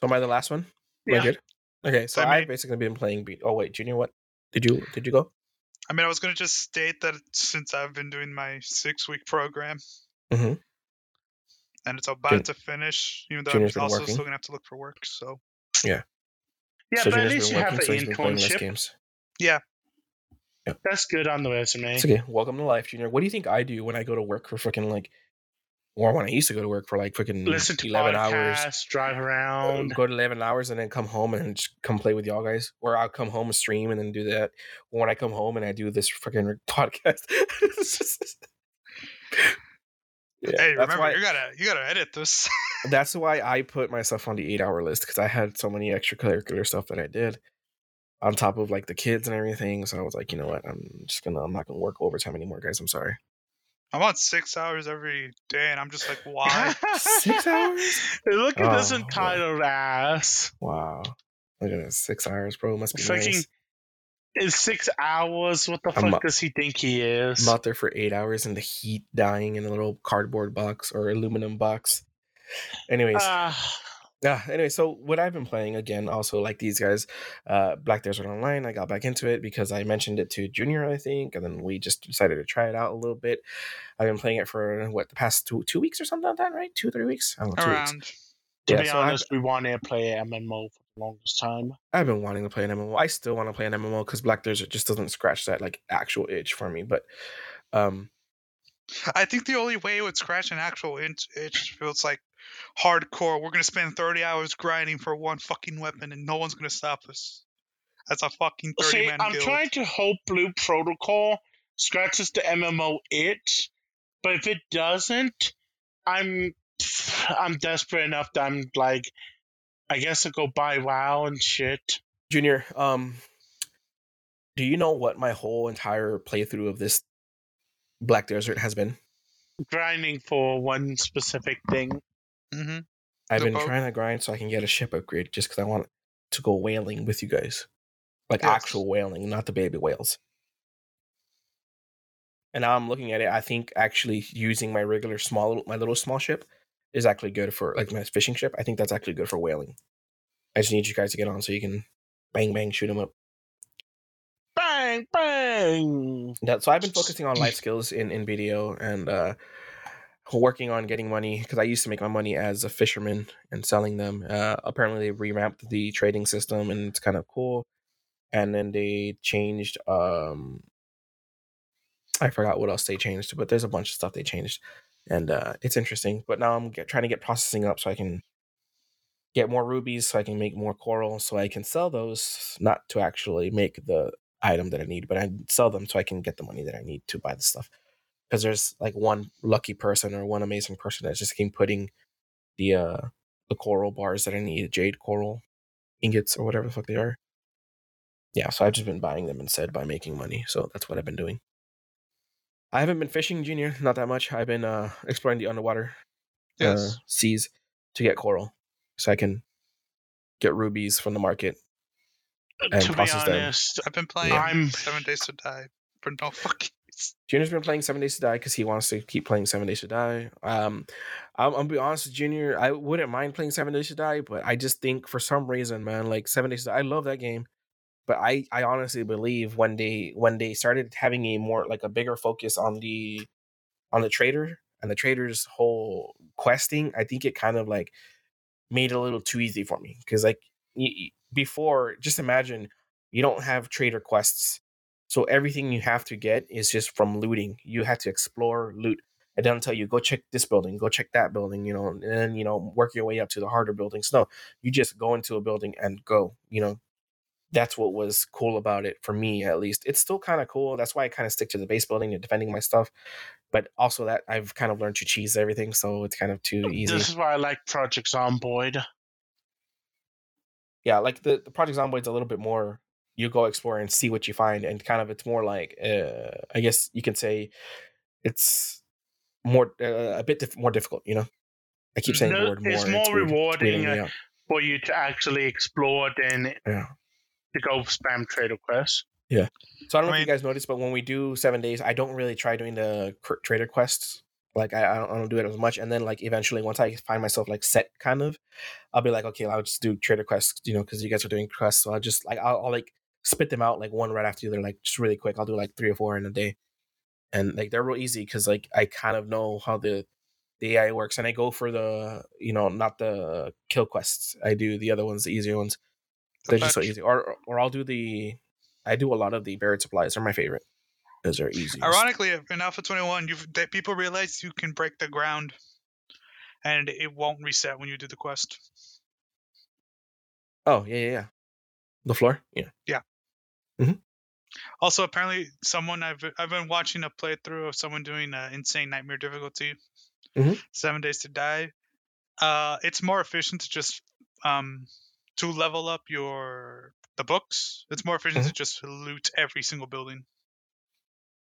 Speaker 2: So am I the last one? Am I
Speaker 3: Yeah.
Speaker 2: good? Okay, so
Speaker 5: I
Speaker 2: I've basically been playing beat. Oh wait, Junior, what did you did you go?
Speaker 5: I mean, I was going to just state that since I've been doing my six week program
Speaker 2: Mhm.
Speaker 5: and it's about
Speaker 2: Jun-
Speaker 5: to finish, even though
Speaker 2: Junior's
Speaker 5: I'm also
Speaker 2: working.
Speaker 5: still going to have to look for work. So,
Speaker 3: Yeah,
Speaker 2: so
Speaker 3: but at least
Speaker 2: been
Speaker 3: you have
Speaker 2: working, so
Speaker 3: an
Speaker 2: he's been playing
Speaker 3: internship.
Speaker 2: games.
Speaker 3: That's good on the resume.
Speaker 2: It's okay. Welcome to life, Junior. What do you think I do when I go to work for freaking like, or when I used to go to work for like freaking
Speaker 3: Listen to
Speaker 2: eleven
Speaker 3: podcasts,
Speaker 2: hours?
Speaker 3: drive around.
Speaker 2: Go to eleven hours and then come home and just come play with y'all guys, or I'll come home and stream and then do that. Or when I come home and I do this freaking podcast. Just- yeah,
Speaker 5: hey, remember
Speaker 2: why
Speaker 5: you gotta you gotta edit this.
Speaker 2: that's why I put myself on the eight hour list because I had so many extracurricular stuff that I did on top of like the kids and everything. So I was like, you know what? I'm just gonna I'm not gonna work overtime anymore, guys. I'm sorry.
Speaker 5: I'm on six hours every day, and I'm just like, why?
Speaker 2: Six hours?
Speaker 3: Look at this
Speaker 2: Oh,
Speaker 3: entitled ass.
Speaker 2: Wow. Look at this. Six hours, bro. Must be
Speaker 3: Fucking
Speaker 2: nice.
Speaker 3: It's six hours. What the
Speaker 2: I'm
Speaker 3: fuck does he think he is?
Speaker 2: I'm out there for eight hours in the heat, dying in a little cardboard box or aluminum box. Anyways,
Speaker 3: Uh,
Speaker 2: Yeah. Anyway, so what I've been playing again, also like these guys, uh, Black Desert Online. I got back into it because I mentioned it to Junior, I think, and then we just decided to try it out a little bit. I've been playing it for what the past two two weeks or something like that, right? Two three weeks. I don't know, two weeks.
Speaker 5: Around.
Speaker 3: To
Speaker 2: Yeah,
Speaker 3: be
Speaker 2: so I've-
Speaker 3: honest, we wanted to play MMO for the longest time.
Speaker 2: I've been wanting to play an MMO. I still want to play an MMO because Black Desert just doesn't scratch that like actual itch for me. But um,
Speaker 5: I think the only way it would scratch an actual itch, itch feels like hardcore. We're gonna spend 30 hours grinding for one fucking weapon, and no one's gonna stop us. That's a fucking 30
Speaker 3: See,
Speaker 5: man
Speaker 3: I'm
Speaker 5: guild.
Speaker 3: trying to hope Blue Protocol scratches the MMO itch, but if it doesn't, I'm I'm desperate enough that I'm like, I guess I'll go buy WoW and shit.
Speaker 2: Junior, um, do you know what my whole entire playthrough of this Black Desert has been?
Speaker 3: Grinding for one specific thing.
Speaker 5: Hmm
Speaker 2: I've
Speaker 5: The
Speaker 2: been trying to grind so I can get a ship upgrade just because I want to go whaling with you guys. Like
Speaker 5: Yes.
Speaker 2: actual whaling, not the baby whales. And now I'm looking at it. I think actually using my regular small, my little small ship is actually good for like my fishing ship. I think that's actually good for whaling. I just need you guys to get on so you can bang bang shoot them up.
Speaker 3: Bang bang.
Speaker 2: Yeah, so I've been focusing on life skills in in video and uh working on getting money because I used to make my money as a fisherman and selling them. Uh apparently they revamped the trading system and it's kind of cool. And then they changed um I forgot what else they changed, but there's a bunch of stuff they changed. And uh it's interesting. But now I'm get, trying to get processing up so I can get more rubies so I can make more coral so I can sell those not to actually make the item that I need, but I sell them so I can get the money that I need to buy the stuff. Because there's like one lucky person or one amazing person that just came putting the uh the coral bars that I need, jade coral ingots or whatever the fuck they are. Yeah, so I've just been buying them instead by making money. So that's what I've been doing. I haven't been fishing, Junior, not that much. I've been uh exploring the underwater uh, seas to get coral, so I can get rubies from the market. and
Speaker 3: to be
Speaker 2: process them.
Speaker 3: honest,
Speaker 5: I've been playing
Speaker 3: I'm
Speaker 5: Seven Days to Die for no fucking.
Speaker 2: Junior's been playing Seven Days to Die because he wants to keep playing Seven Days to Die. Um, I'm, I'm gonna be honest, Junior, I wouldn't mind playing Seven Days to Die, but I just think for some reason, man, like Seven Days to Die, I love that game, but I I honestly believe when they when they started having a more like a bigger focus on the on the trader and the trader's whole questing, I think it kind of like made it a little too easy for me because like before, just imagine you don't have trader quests so everything you have to get is just from looting. You have to explore, loot. It doesn't tell you go check this building, go check that building, you know, and then you know work your way up to the harder buildings. No, you just go into a building and go. You know, that's what was cool about it for me, at least. It's still kind of cool. That's why I kind of stick to the base building and defending my stuff. But also that I've kind of learned to cheese everything, so it's kind of too easy.
Speaker 3: this is why I like Project Zomboid.
Speaker 2: yeah, like the, the Project Zomboid's a little bit more you go explore and see what you find and kind of it's more like uh I guess you can say it's more uh, a bit dif- more difficult, you know. I keep saying the
Speaker 3: No,
Speaker 2: word more.
Speaker 3: it's more.
Speaker 2: It's
Speaker 3: rewarding, uh, for you to actually explore than
Speaker 2: Yeah.
Speaker 3: to go spam trader quests.
Speaker 2: Yeah so I don't know
Speaker 5: I
Speaker 2: if you guys noticed, but when we do seven days, I don't really try doing the trader quests. Like I, I, don't, I don't do it as much, and then like eventually, once I find myself like set, kind of, I'll be like, okay, I'll just do trader quests, you know, because you guys are doing quests. So I'll just like I'll, I'll like spit them out like one right after the other, like just really quick. I'll do like three or four in a day, and like they're real easy because like I kind of know how the the AI works, and I go for the you know not the kill quests. I do the other ones, the easier ones.
Speaker 5: The
Speaker 2: They're just so easy. Or or I'll do the I do a lot of the buried supplies. They're my favorite. Those are easy.
Speaker 5: Ironically, in Alpha 21, you've that people realize you can break the ground, and it won't reset when you do the quest.
Speaker 2: Oh yeah, yeah, yeah. The floor. Yeah yeah.
Speaker 5: Also, apparently, someone I've I've been watching a playthrough of someone doing uh, insane nightmare difficulty,
Speaker 2: Mhm.
Speaker 5: seven days to die. Uh, it's more efficient to just um to level up your the books. It's more efficient to just loot every single building.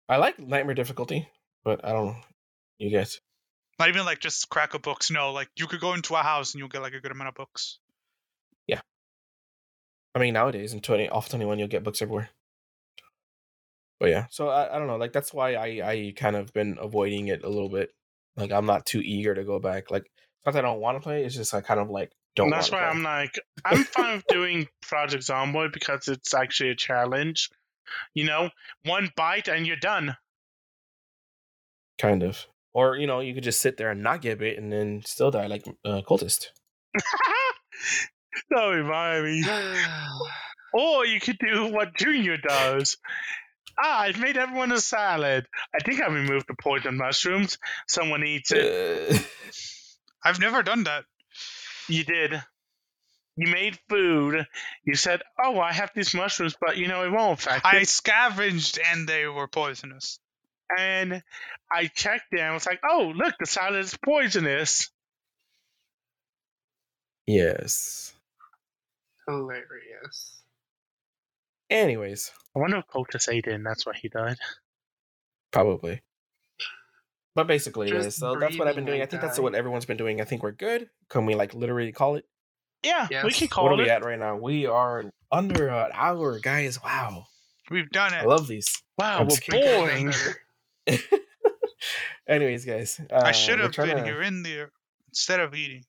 Speaker 2: I like nightmare difficulty, but I don't know. You guys.
Speaker 5: Not even like just crack a books. No, like you could go into a house and you'll get like a good amount of books.
Speaker 2: I mean, nowadays in twenty off twenty one, you'll get books everywhere. But yeah, so I, I don't know. Like that's why I I kind of been avoiding it a little bit. Like I'm not too eager to go back. Like it's not that I don't want to play. It's just I kind of like don't.
Speaker 3: That's why
Speaker 2: wanna
Speaker 3: I'm like, I'm fine with doing Project Zomboid because it's actually a challenge. You know, one bite and you're done.
Speaker 2: kind of. Or you know, you could just sit there and not get bit and then still die like uh, cultist.
Speaker 3: Don't remind me. Or you could do what Junior does. Ah, I've made everyone a salad. I think I removed the poison mushrooms. Someone eats it.
Speaker 2: Uh,
Speaker 5: I've never done that.
Speaker 3: You did. You made food. You said, "Oh, I have these mushrooms, but you know it won't affect
Speaker 5: I
Speaker 3: it."
Speaker 5: scavenged and they were poisonous.
Speaker 3: And I checked it and I was like, "Oh, look, the salad is poisonous."
Speaker 2: yes.
Speaker 4: Hilarious.
Speaker 2: Anyways,
Speaker 3: I wonder if Cultus ate it, that's why he died.
Speaker 2: probably. But basically,
Speaker 4: Just
Speaker 2: guys, so that's what I've been doing. I
Speaker 4: and
Speaker 2: think that's what everyone's been doing. I think we're good. Can we like literally call it?
Speaker 3: Yeah, we
Speaker 4: Yes.
Speaker 3: can
Speaker 2: what
Speaker 3: call
Speaker 2: are we at right now? We are under an hour, guys. Wow,
Speaker 5: We've done it.
Speaker 2: I love these.
Speaker 3: Wow,
Speaker 2: I'm
Speaker 3: we're
Speaker 2: just
Speaker 3: boring.
Speaker 2: Anyways, guys, uh,
Speaker 5: I should have been
Speaker 2: to-
Speaker 5: here in there instead of eating.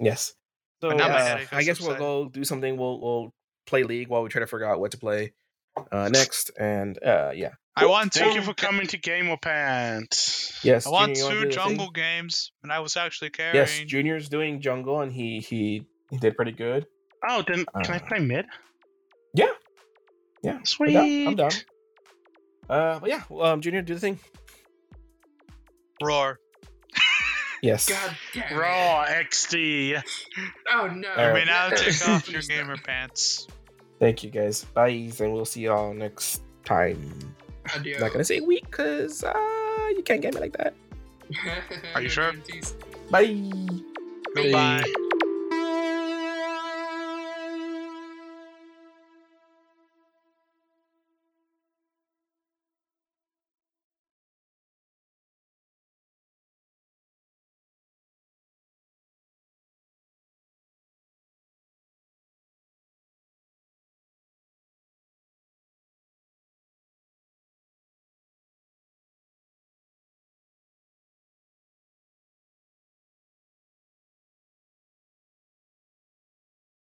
Speaker 2: Yes. So
Speaker 5: But now my
Speaker 2: uh,
Speaker 5: headache
Speaker 2: I
Speaker 5: is
Speaker 2: guess we'll go do something. We'll we'll play League while we try to figure out what to play uh, next. And uh, yeah,
Speaker 5: I want
Speaker 3: Thank
Speaker 5: two.
Speaker 3: you for coming to Gamer Pants.
Speaker 2: yes.
Speaker 5: I want
Speaker 2: Junior, you wanna
Speaker 5: two
Speaker 2: do thing?
Speaker 5: jungle games, and I was actually carrying.
Speaker 2: Yes, Junior's doing jungle, and he he he did pretty good.
Speaker 3: Oh, then can I
Speaker 2: Uh,
Speaker 3: play mid?
Speaker 2: Yeah, yeah. I'm
Speaker 3: Sweet.
Speaker 2: I'm done. Uh, but yeah, well, um, Junior, do the thing.
Speaker 5: Roar.
Speaker 2: Yes.
Speaker 4: God damn. it.
Speaker 3: Raw XD.
Speaker 4: Oh no.
Speaker 2: All
Speaker 5: You
Speaker 2: right.
Speaker 5: may now take off your gamer pants.
Speaker 2: Thank you, guys. Bye, and we'll see y'all next time.
Speaker 4: Adios.
Speaker 2: Not gonna say week, cause uh, you can't get me like that.
Speaker 5: Are you sure?
Speaker 4: Guarantees.
Speaker 2: Bye.
Speaker 5: Goodbye.
Speaker 2: Bye.